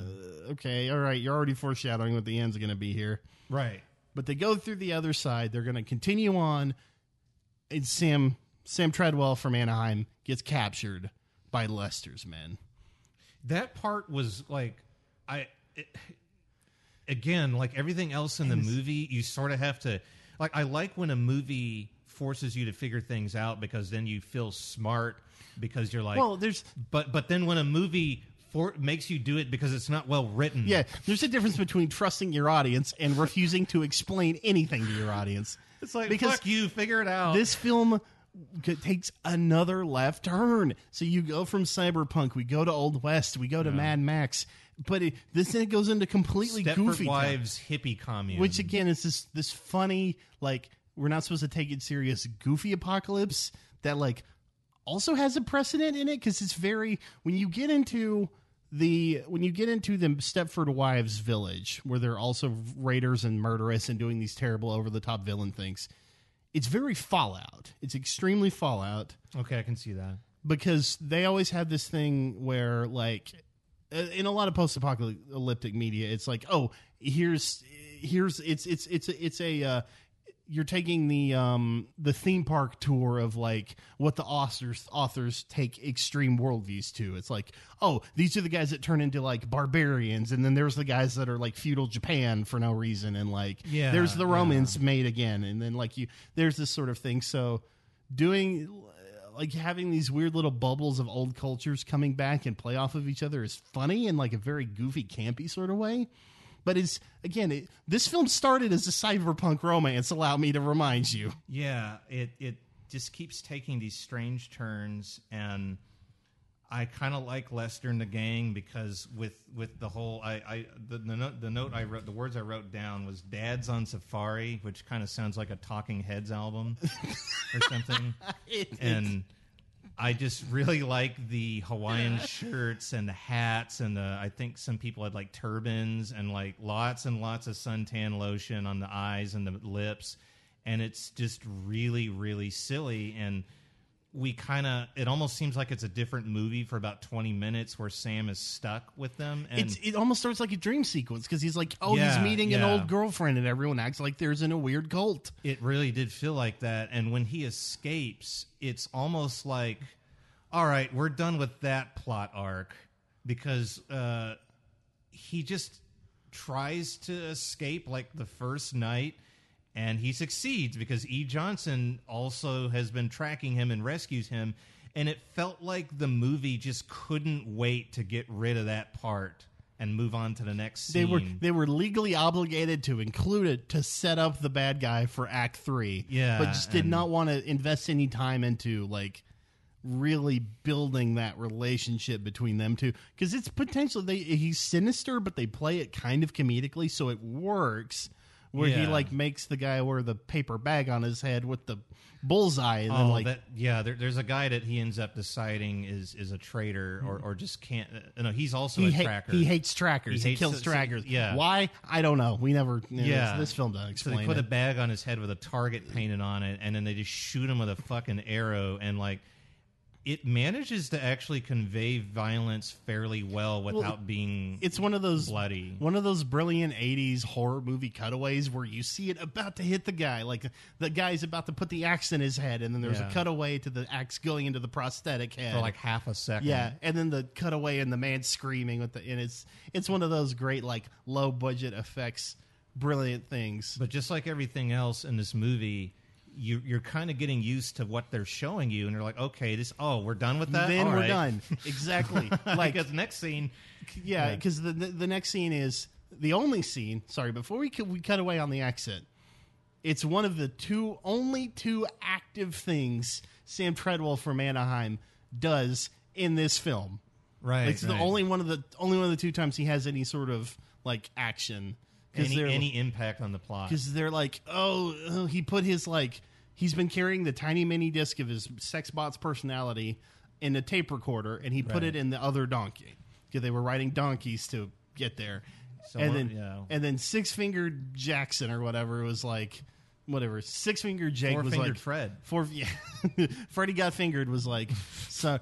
uh, okay. All right, you're already foreshadowing what the end's going to be here. Right. but they go through the other side. They're going to continue on. And Sam Sam Treadwell from Anaheim gets captured by Lester's men. That part was like, I it, again, like everything else in the movie, you sort of have to like. I like when a movie forces you to figure things out because then you feel smart because you're like, Well, there's but but then when a movie for, makes you do it because it's not well written, yeah, there's a difference between trusting your audience and refusing to explain anything to your audience. it's like Because fuck you, figure it out. this film takes another left turn. So you go from cyberpunk, we go to Old West, we go to Mad Max, but it, this then goes into completely Stepford goofy. Wives hippie commune, which again is this this funny like we're not supposed to take it serious goofy apocalypse that like also has a precedent in it because it's very when you get into the when you get into the Stepford Wives village where they're also raiders and murderous and doing these terrible over the top villain things. It's very Fallout. It's extremely Fallout okay, I can see that. because they always have this thing where like uh, in a lot of post-apocalyptic media it's like oh here's here's it's it's it's a, it's a uh, you're taking the um the theme park tour of like what the authors authors take extreme worldviews to. It's like oh these are the guys that turn into like barbarians and then there's the guys that are like feudal japan for no reason and like Yeah, there's the yeah. romans made again and then like you there's this sort of thing. So doing like having these weird little bubbles of old cultures coming back and play off of each other is funny in like a very goofy campy sort of way but it's again it, this film started as a cyberpunk romance allow me to remind you Yeah, it it just keeps taking these strange turns, and I kind of like Lester and the gang because with with the whole I, I the the note, the note I wrote the words I wrote down was "Dad's on Safari," which kind of sounds like a Talking Heads album or something, and. I just really like the Hawaiian shirts and the hats and the I think some people had like turbans and like lots and lots of suntan lotion on the eyes and the lips. And it's just really really silly. And we kind of it almost seems like it's a different movie for about 20 minutes where Sam is stuck with them and it's it almost starts like a dream sequence because he's like oh Yeah, he's meeting an old girlfriend and everyone acts like there's in a weird cult It really did feel like that. And when he escapes, it's almost like, all right, we're done with that plot arc because uh, he just tries to escape like the first night. And he succeeds because E. Johnson also has been tracking him and rescues him. And it felt like the movie just couldn't wait to get rid of that part and move on to the next they scene. were they were legally obligated to include it to set up the bad guy for act 3 Yeah, but just did not want to invest any time into like really building that relationship between them two because it's potentially they he's sinister but they play it kind of comedically so it works where he like makes the guy wear the paper bag on his head with the bullseye and then Oh, like that, yeah. There, there's a guy that he ends up deciding is is a traitor or, or just can't. Uh, no, he's also he, a ha- tracker. he hates trackers. He He, hates- kills so- so- trackers. yeah. Why? I don't know. We never. Yeah. This, this film doesn't so explain they put it. a bag on his head with a target painted on it, and then they just shoot him with a fucking arrow, and like. It manages to actually convey violence fairly well without being it's one of those bloody. one of those brilliant 80s horror movie cutaways where you see it about to hit the guy like the guy's about to put the axe in his head and then there's Yeah. a cutaway to the axe going into the prosthetic head for like half a second. yeah and then the cutaway and the man screaming with the and it's it's one of those great like low budget effects brilliant things But just like everything else in this movie, you, you're kind of getting used to what they're showing you, and you're like, okay, this. Oh, we're done with that. then All we're right. done exactly Like because next scene, yeah Yeah. because the, the the next scene is the only scene sorry before we we cut away on the exit it's one of the two only two active things sam treadwell from anaheim does in this film right? it's the only one of the only one of the two times he has any sort of like action any, they're any impact on the plot. because they're like oh, oh he put his like he's been carrying the tiny mini disc of his sex bot's personality in a tape recorder and he put Right. it in the other donkey because they were riding donkeys to get there So and then yeah. and then six fingered jackson or whatever was like whatever six fingered jake was Four-fingered like Fred. four yeah freddie got fingered was like so,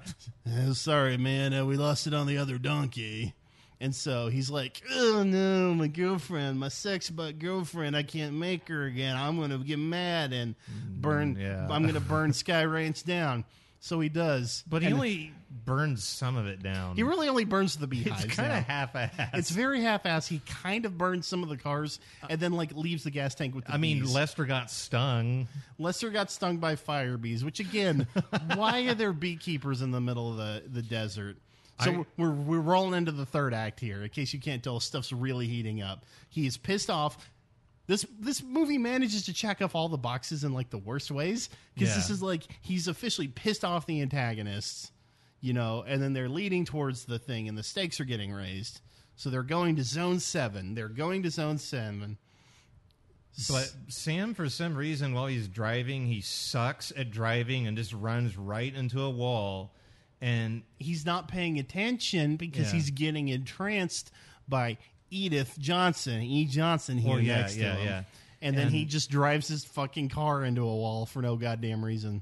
uh, sorry man uh, we lost it on the other donkey and so he's like, "Oh no, my girlfriend, my sex butt girlfriend, I can't make her again. I'm gonna get mad and burn. Mm, yeah. I'm gonna burn Sky Ranch down." So he does, But he And- only burns some of it down. He really only burns the beehives. it's kind of half-assed. It's very half-ass. He kind of burns some of the cars and then like leaves the gas tank with the I mean. Lester got stung. Lester got stung by fire bees, which again, why are there beekeepers in the middle of the, the desert? So I- we're we're rolling into the third act here. In case you can't tell, stuff's really heating up. He is pissed off. This this movie manages to check off all the boxes in like the worst ways because this is like he's officially pissed off the antagonists, you know, and then they're leading towards the thing, and the stakes are getting raised. So they're going to zone seven. They're going to zone seven. But Sam, for some reason, while he's driving, he sucks at driving and just runs right into a wall. And he's not paying attention because Yeah. he's getting entranced by Edith Johnson, E. Johnson here Well, yeah, next to him. yeah. And then he just drives his fucking car into a wall for no goddamn reason.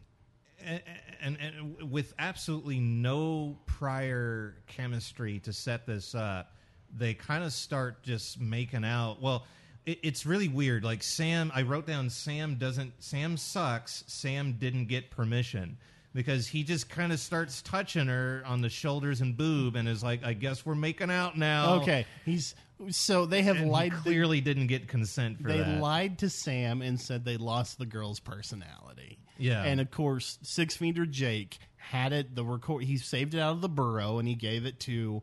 and, and, and with absolutely no prior chemistry to set this up, they kind of start just making out. Well, it, it's really weird. Like Sam, I wrote down Sam doesn't. Sam sucks. Sam didn't get permission because he just kind of starts touching her on the shoulders and boob and is like, "I guess we're making out now." Okay, he's so they have And he lied. clearly didn't get consent for they that. lied to Sam and said they lost the girl's personality. Yeah. and of course, Six Finger Jake had it. The record he saved it out of the burrow and he gave it to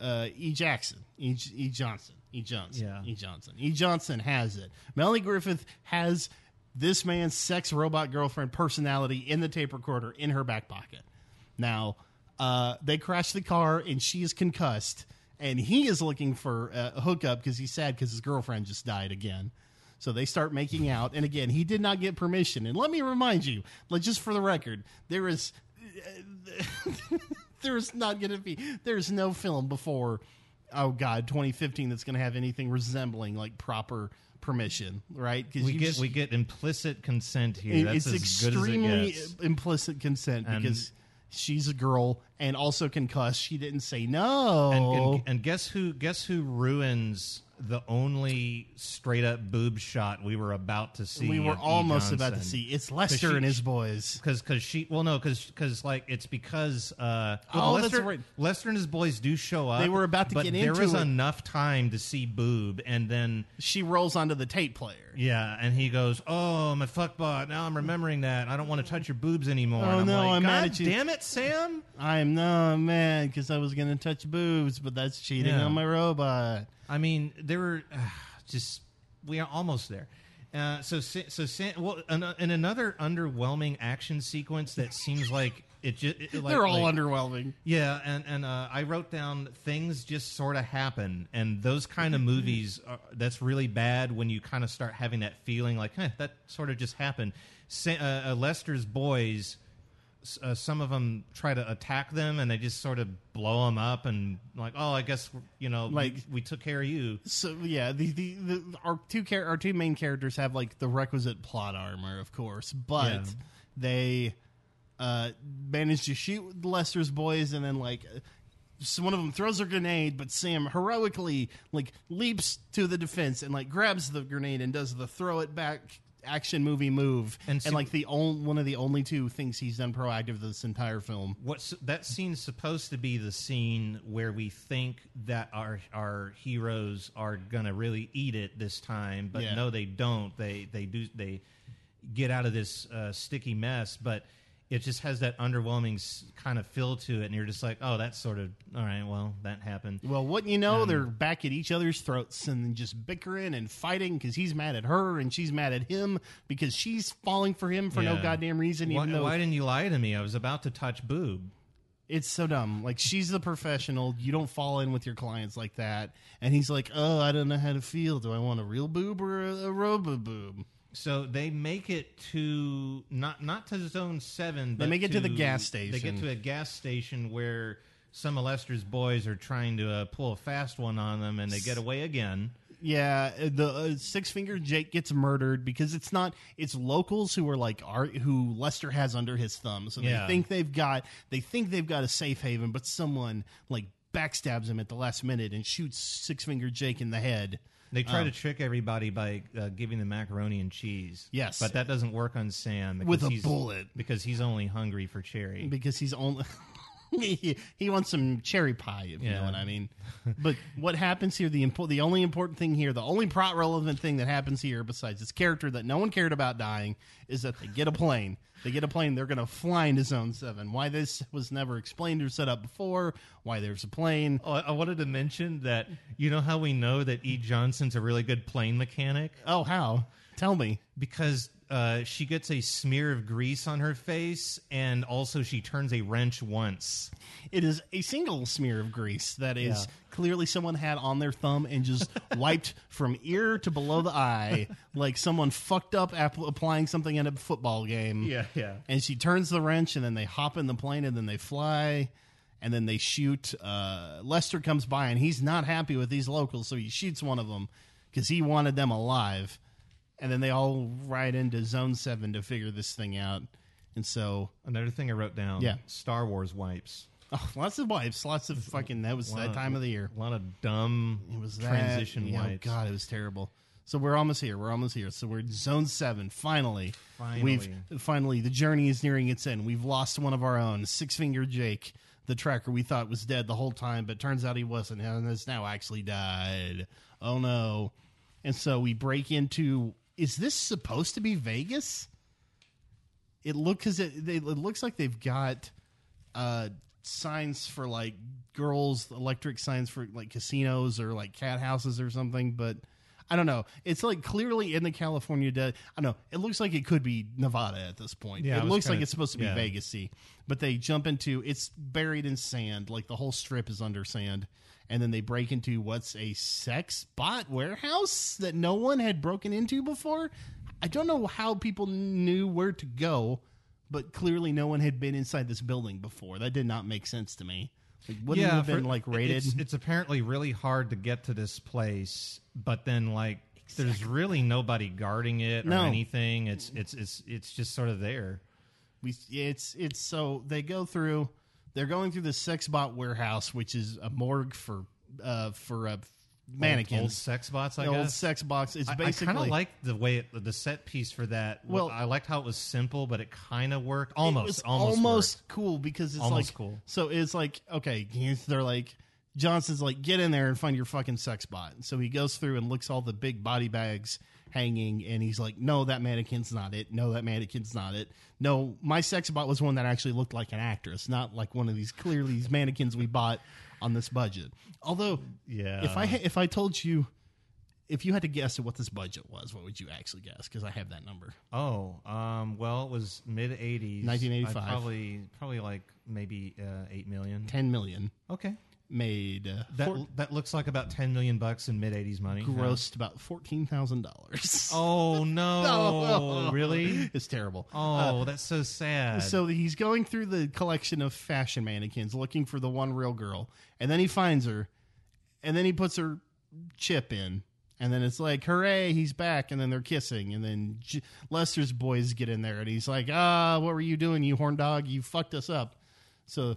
uh, E. Jackson, E. e. Johnson, E. Johnson, Yeah. E. Johnson. E. Johnson has it. Melanie Griffith has this man's sex robot girlfriend personality in the tape recorder in her back pocket. Now, uh, they crash the car and she is concussed, and he is looking for a hookup because he's sad because his girlfriend just died again. So they start making out, and again, he did not get permission. And let me remind you, like just for the record, there is there is not going to be there is no film before oh god 2015 that's going to have anything resembling like proper permission, right? Because we get we get implicit consent here. it- That's it's as good as it extremely gets. implicit consent And- because she's a girl and also concussed. She didn't say no. And, and, and guess who? Guess who ruins the only straight up boob shot we were about to see? we were E. almost about to see it's Lester she- and his boys. Because cause she well no because because like it's because uh Oh, Lester, that's right. Lester and his boys do show up They were about to but get there was it. enough time to see boob and then She rolls onto the tape player. yeah and he goes oh my fuck bot now I'm remembering that I don't want to touch your boobs anymore Oh, I'm no, like, I'm mad at you." damn it Sam I am no man because I was going to touch boobs, but that's cheating Yeah. on my robot. I mean, there were uh, just we are almost there. Uh, so so well, in, in another underwhelming action sequence that seems like it just it, like, They're all like- underwhelming. Yeah, and and uh, I wrote down things just sort of happen, and those kind of movies are, that's really bad when you kind of start having that feeling like, that sort of just happened. Sa- uh, uh, Lester's boys. Uh, some of them try to attack them, and they just sort of blow them up, and like, oh, I guess you know, Like- we, we took care of you. So yeah, the, the, the our two char- our two main characters have like the requisite plot armor, of course, but Yeah. they uh, manage to shoot Lester's boys, and then like so one of them throws a grenade, but Sam heroically like leaps to the defense and like grabs the grenade and does the throw it back action movie move, And and, like the only one of the only two things he's done proactive this entire film. What's that scene's supposed to be the scene where we think that our our heroes are gonna really eat it this time, but Yeah. no, they don't. They they do they get out of this uh, sticky mess, but it just has that underwhelming s- kind of feel to it, and you're just like, oh, that's sort of all right. Well, that happened. Well, wouldn't you know, they're um, back at each other's throats and then just bickering and fighting because he's mad at her and she's mad at him because she's falling for him for no Yeah. goddamn reason, Why, even though why didn't you lie to me? I was about to touch boob. it's so dumb. Like, she's the professional. You don't fall in with your clients like that. And he's like, oh, I don't know how to feel. Do I want a real boob or a, a robo boob? So they make it to not not to zone seven. They but make it to the gas station. They get to a gas station where some of Lester's boys are trying to uh, pull a fast one on them, and they get away again. Yeah, uh, the uh, six finger Jake gets murdered because it's not it's locals who are like are who Lester has under his thumb. So Yeah. they think they've got they think they've got a safe haven, but someone like backstabs him at the last minute and shoots six finger Jake in the head. They try Um, to trick everybody by uh, giving them macaroni and cheese. Yes. but that doesn't work on Sam because With a he's, bullet. because he's only hungry for cherry. because he's only he, he wants some cherry pie, if you know Yeah. what I mean. But what happens here? The impo- the only important thing here, the only plot relevant thing that happens here, besides this character that no one cared about dying, is that they get a plane. They get a plane. They're going to fly into Zone Seven. Why this was never explained or set up before? Why there's a plane? Oh, I I wanted to mention that you know how we know that E. Johnson's a really good plane mechanic Oh, how? Tell me. because uh, she gets a smear of grease on her face, and also she turns a wrench once. It is a single smear of grease that is Yeah. clearly someone had on their thumb and just wiped from ear to below the eye, like someone fucked up app- applying something in a football game. Yeah, yeah. And she turns the wrench, and then they hop in the plane, and then they fly, and then they shoot. Uh, Lester comes by, and he's not happy with these locals, so he shoots one of them because he wanted them alive. And then they all ride into Zone Seven to figure this thing out. And so, Another thing I wrote down. Yeah. Star Wars wipes. oh, lots of wipes, lots of fucking. That was that time of the year. A lot of dumb It was that, transition yeah, oh wipes. God, it was terrible. So we're almost here. We're almost here. So we're in zone seven. Finally, Finally. we've finally the journey is nearing its end. We've lost one of our own, Six Finger Jake, the tracker we thought was dead the whole time, but turns out he wasn't, and has now actually died. Oh no! And so we break into. Is this supposed to be Vegas? It look because it, it looks like they've got uh, signs for like girls, electric signs for like casinos or like cat houses or something. But I don't know. It's like clearly in the California. De- I don't know. It looks like it could be Nevada at this point. Yeah, I it looks like kinda- it's supposed to be yeah. Vegasy. But they jump into it's buried in sand. Like the whole strip is under sand. And then they break into what's a sex bot warehouse that no one had broken into before. I don't know how people knew where to go, but clearly no one had been inside this building before. That did not make sense to me. Like, wouldn't it have been for- like rated? It's, it's apparently really hard to get to this place, but then like there's really nobody guarding it or No. anything. It's it's it's it's just sort of there. we it's it's so they go through. They're going through the sex bot warehouse, which is a morgue for uh for uh, mannequins. old, sex bots. I The old sex box. It's I, I basically kind of like the way it, the set piece for that. Well- I liked how it was simple, but it kind of worked. Almost, almost, almost worked. cool because it's Almost like cool. So it's like okay, they're like Johnson's like get in there and find your fucking sex bot. So he goes through and looks all the big body bags hanging, and he's like, no, that mannequin's not it. No, that mannequin's not it. No, my sex bot was one that actually looked like an actress, not like one of these clearly these mannequins we bought on this budget. Although, Yeah. if I if I told you. If you had to guess at what this budget was, what would you actually guess? Because I have that number. Oh, um, well, it was mid '80s, 1985. I'd Probably, probably like maybe uh, eight million. Ten million Okay, made. Uh, that four- that looks like about ten million bucks in mid '80s money. grossed about fourteen thousand dollars. Oh no! really? it's terrible. Oh, that's so sad. So he's going through the collection of fashion mannequins looking for the one real girl, and then he finds her, and then he puts her chip in, and then it's like, hooray, he's back, and then they're kissing, and then J- Lester's boys get in there, and he's like, ah, what were you doing, you horn dog? You fucked us up. So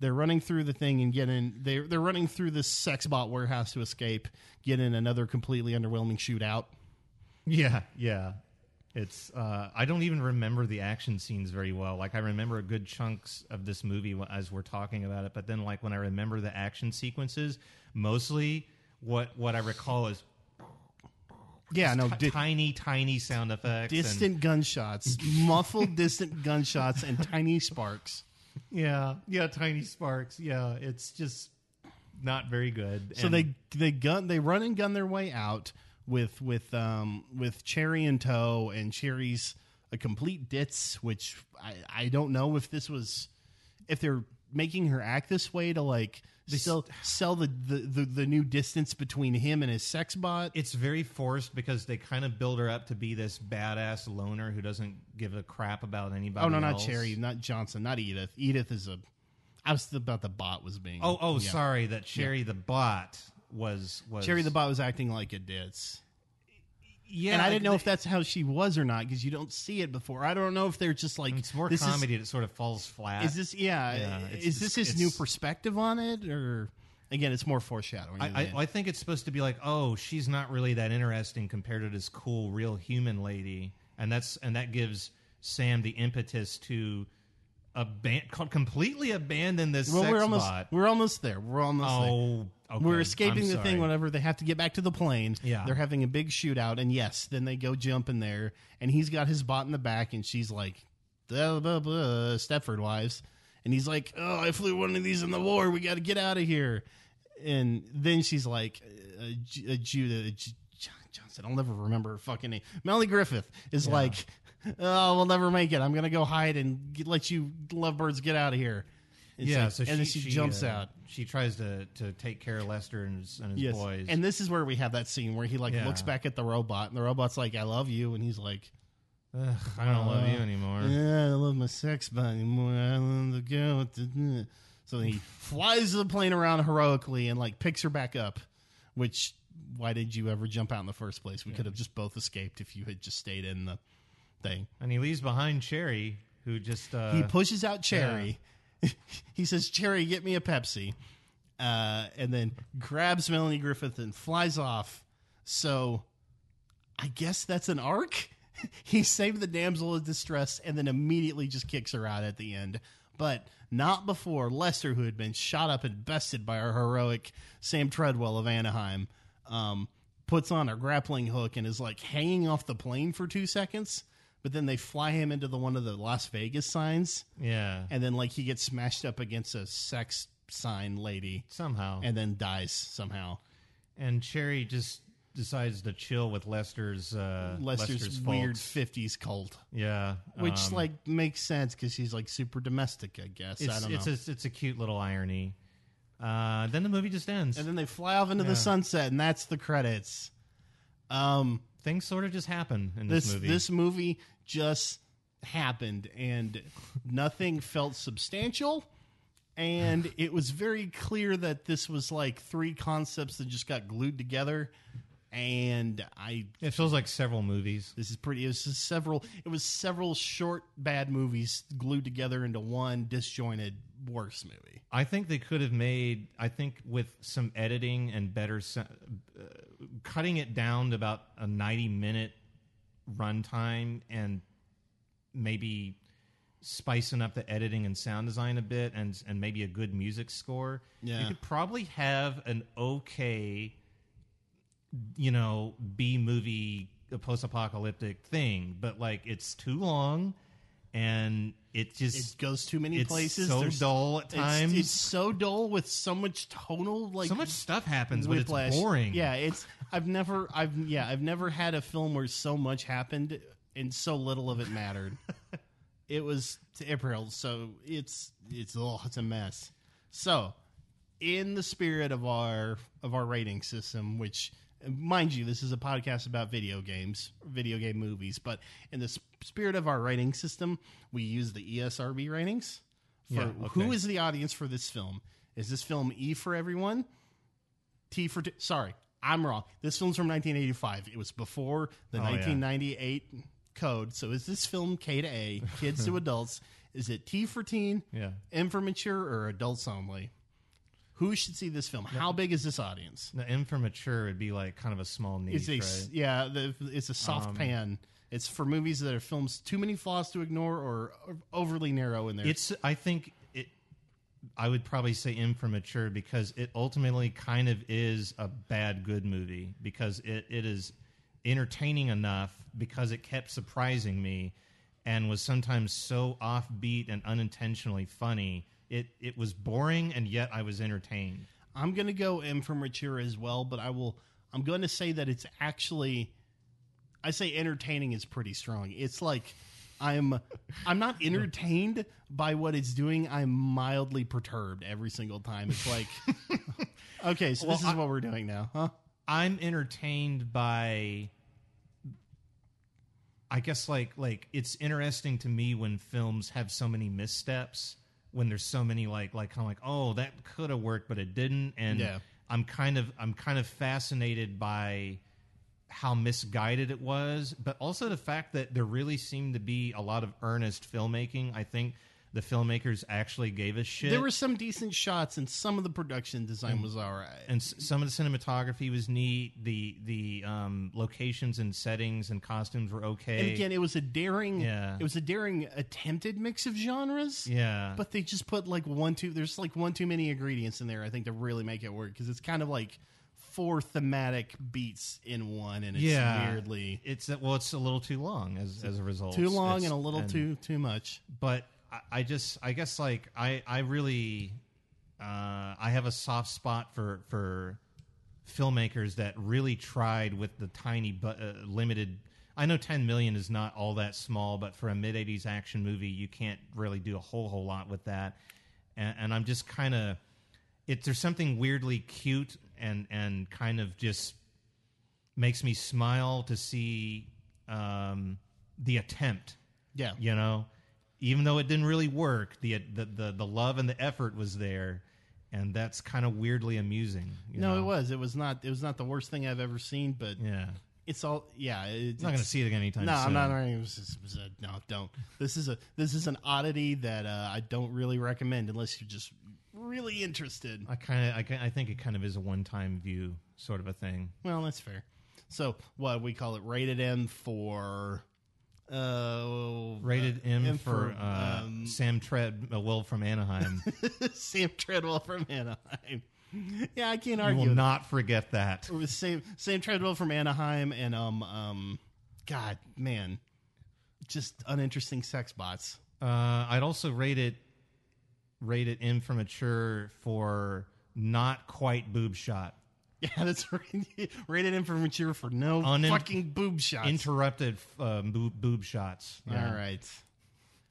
they're running through the thing and getting they they're running through this sex bot warehouse to escape, get in another completely underwhelming shootout. yeah, yeah. It's uh, I don't even remember the action scenes very well. Like I remember good chunks of this movie as we're talking about it, but then like when I remember the action sequences, mostly what what I recall is Yeah, no, di- tiny tiny sound effects. and- distant gunshots, muffled distant gunshots, and tiny sparks. Yeah, yeah, tiny sparks. Yeah, it's just not very good. So And- they they gun they run and gun their way out with with um with Cherry in tow, and Cherry's a complete ditz. Which I I don't know if this was if they're making her act this way to like sell sell the, the the the new distance between him and his sex bot. it's very forced because they kind of build her up to be this badass loner who doesn't give a crap about anybody. Oh no, not. Cherry, not Johnson, not Edith. Edith is a. I was about the bot was being. Oh, oh, yeah. sorry, that Cherry the bot was was Cherry the bot was acting like a ditz. Yeah, and I didn't know they- if that's how she was or not because you don't see it before. I don't know if they're just like it's more this is- comedy that sort of falls flat. Is, this yeah? Yeah, it's- is this it's- his new perspective on it, or again, it's more foreshadowing? I, I, I think it's supposed to be like, oh, she's not really that interesting compared to this cool, real human lady, and that's and that gives Sam the impetus to aban- completely abandon this Well, sex we're almost bot. we're almost there. We're almost there. Oh, Okay. We're escaping I'm the thing sorry. whenever they have to get back to the plane. Yeah. They're having a big shootout, and yes, then they go jump in there, and he's got his bot in the back, and she's like, blah, blah, blah, Stepford wives. And he's like, oh, I flew one of these in the war. We got to get out of here. And then she's like, uh, Ju- Judah J- Johnson, I'll never remember her fucking name. Melanie Griffith is like, oh, we'll never make it. I'm going to go hide and get, let you lovebirds get out of here. It's Yeah, like- so and she, then she, jumps uh, out. She tries to, to take care of Lester and his, and his boys. And this is where we have that scene where he like Yeah. looks back at the robot and the robot's like, I love you. And he's like, Ugh, I don't love you Uh, anymore. Yeah, I love my sex buddy more. I love the girl with the. So he flies the plane around heroically and like picks her back up, which why did you ever jump out in the first place? We could have just both escaped if you had just stayed in the thing. And he leaves behind Cherry, who just uh, he pushes out Cherry. he says, Cherry, get me a Pepsi. Uh, and then grabs Melanie Griffith and flies off. So I guess that's an arc. he saved the damsel of distress and then immediately just kicks her out at the end. But not before Lester, who had been shot up and bested by our heroic Sam Treadwell of Anaheim, um, puts on a grappling hook and is like hanging off the plane for two seconds. But then they fly him into the one of the Las Vegas signs, yeah and then like he gets smashed up against a sex sign lady, somehow and then dies somehow. and Cherry just decides to chill with Lester's uh, Lester's, folks. weird '50s cult. yeah, which um, like makes sense because she's like super domestic, I guess. I it's don't it's know. a, it's a cute little irony. Uh, then the movie just ends. and then they fly off into Yeah. the sunset, and that's the credits. Um, Things sort of just happen in this this, movie. this movie just happened, and nothing felt substantial. And it was very clear that this was like three concepts that just got glued together. And I it feels like several movies. This is pretty. It was just several. It was several short bad movies glued together into one disjointed worse movie. I think they could have made. I think with some editing and better, se- uh, cutting it down to about a ninety-minute runtime, and maybe spicing up the editing and sound design a bit, and and maybe a good music score. Yeah. you could probably have an okay, you know, B movie, post-apocalyptic thing, but like it's too long. And it just It goes too many it's places. so There's- dull at times. It's, so dull with so much tonal like so much stuff happens, but it's boring. Yeah, it's. I've never. I've yeah. I've never had a film where so much happened and so little of it mattered. it was to April, so it's it's oh, it's a mess. So, in the spirit of our of our rating system, which mind you, this is a podcast about video games, video game movies, but in the sp- spirit of our rating system, we use the ESRB ratings. For Yeah, okay. is the audience for this film? Is this film E for everyone? T for t- sorry, I'm wrong. This film's from 1985. It was before the Oh, yeah. 1998 code. So is this film K to A, kids to adults? Is it T for teen, Yeah. M for mature, or adults only? Who should see this film? How big is this audience? The M for mature would be like kind of a small niche, It's a right? yeah, the, it's a soft Um, pan. It's for movies that are films too many flaws to ignore or overly narrow in there. It's. I think it. I would probably say M for mature because it ultimately kind of is a bad good movie because it, it is entertaining enough because it kept surprising me and was sometimes so offbeat and unintentionally funny. It it was boring and yet I was entertained. I'm going to go M for mature as well, but I will. I'm going to say that it's actually. I say entertaining is pretty strong. It's like I'm. I'm not entertained by what it's doing. I'm mildly perturbed every single time. It's like, okay, so this is I- what we're doing now, huh? I'm entertained by I guess like like it's interesting to me when films have so many missteps when there's so many like like kind of like oh that could have worked but it didn't and Yeah. I'm kind of I'm kind of fascinated by how misguided it was but also the fact that there really seemed to be a lot of earnest filmmaking I think the filmmakers actually gave a shit. There were some decent shots, and some of the production design was all right. and s- some of the cinematography was neat. The the um, locations and settings and costumes were okay. And again, it was a daring, Yeah. it was a daring attempted mix of genres. yeah, But they just put like one too. There's like one too many ingredients in there. I think to really make it work because it's kind of like four thematic beats in one, and it's yeah, weirdly it's well, it's a little too long as as a result. too long It's- and a little too too much. but I, I just I guess like I I really uh, I have a soft spot for for filmmakers that really tried with the tiny but uh, limited. I know 10 million is not all that small, but for a mid 80s action movie, you can't really do a whole whole lot with that. And, and I'm just kind of it. There's something weirdly cute and and kind of just makes me smile to see um, the attempt Yeah, you know even though it didn't really work the the the, the love and the effort was there and that's kind of weirdly amusing you no, know? it was. It was not. It was not the worst thing I've ever seen. But yeah it's all. Yeah, it's i'm not going to see it again anytime No, soon I'm not. It was it was a- no, don't. This is a this is an oddity that uh, I don't really recommend unless you're just really interested. i kind of I, I think it kind of is a one-time view sort of a thing Well, that's fair. So what we call it rated M for uh rated uh, m, for, uh, um, sam treadwell from anaheim Sam Treadwell from Anaheim. Yeah, I can't you argue. will with not forget that It was Sam Sam Treadwell from Anaheim and um um God man, just uninteresting sex bots. uh, i'd also rate it rate it m for mature for not quite boob shot Yeah, that's right. rated M for mature for no Unin- fucking boob shots. interrupted uh, boob, boob shots Yeah. All right.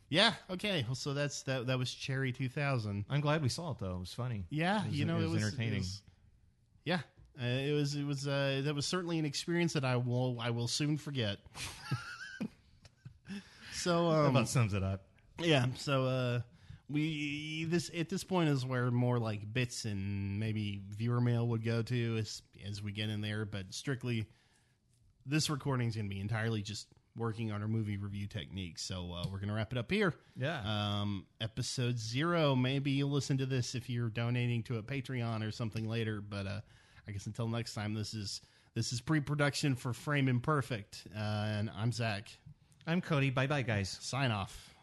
Yeah. Okay. Well, so that's that. That was Cherry 2000. I'm glad we saw it though. It was funny. Yeah. Was- you know, it was entertaining. It was, yeah. Uh, it was. It was. Uh, that was certainly an experience that I will. I will soon forget. so. That Um, about sums it up. yeah. So. Uh, we this at this point is where more like bits and maybe viewer mail would go to as as we get in there, but strictly this recording is going to be entirely just working on our movie review techniques. So uh, we're going to wrap it up here. Yeah. Um, episode zero. Maybe you'll listen to this if you're donating to a Patreon or something later. But uh, I guess until next time, this is this is pre-production for Frame Imperfect, uh, and I'm Zach. I'm Cody. Bye bye, guys. Sign off.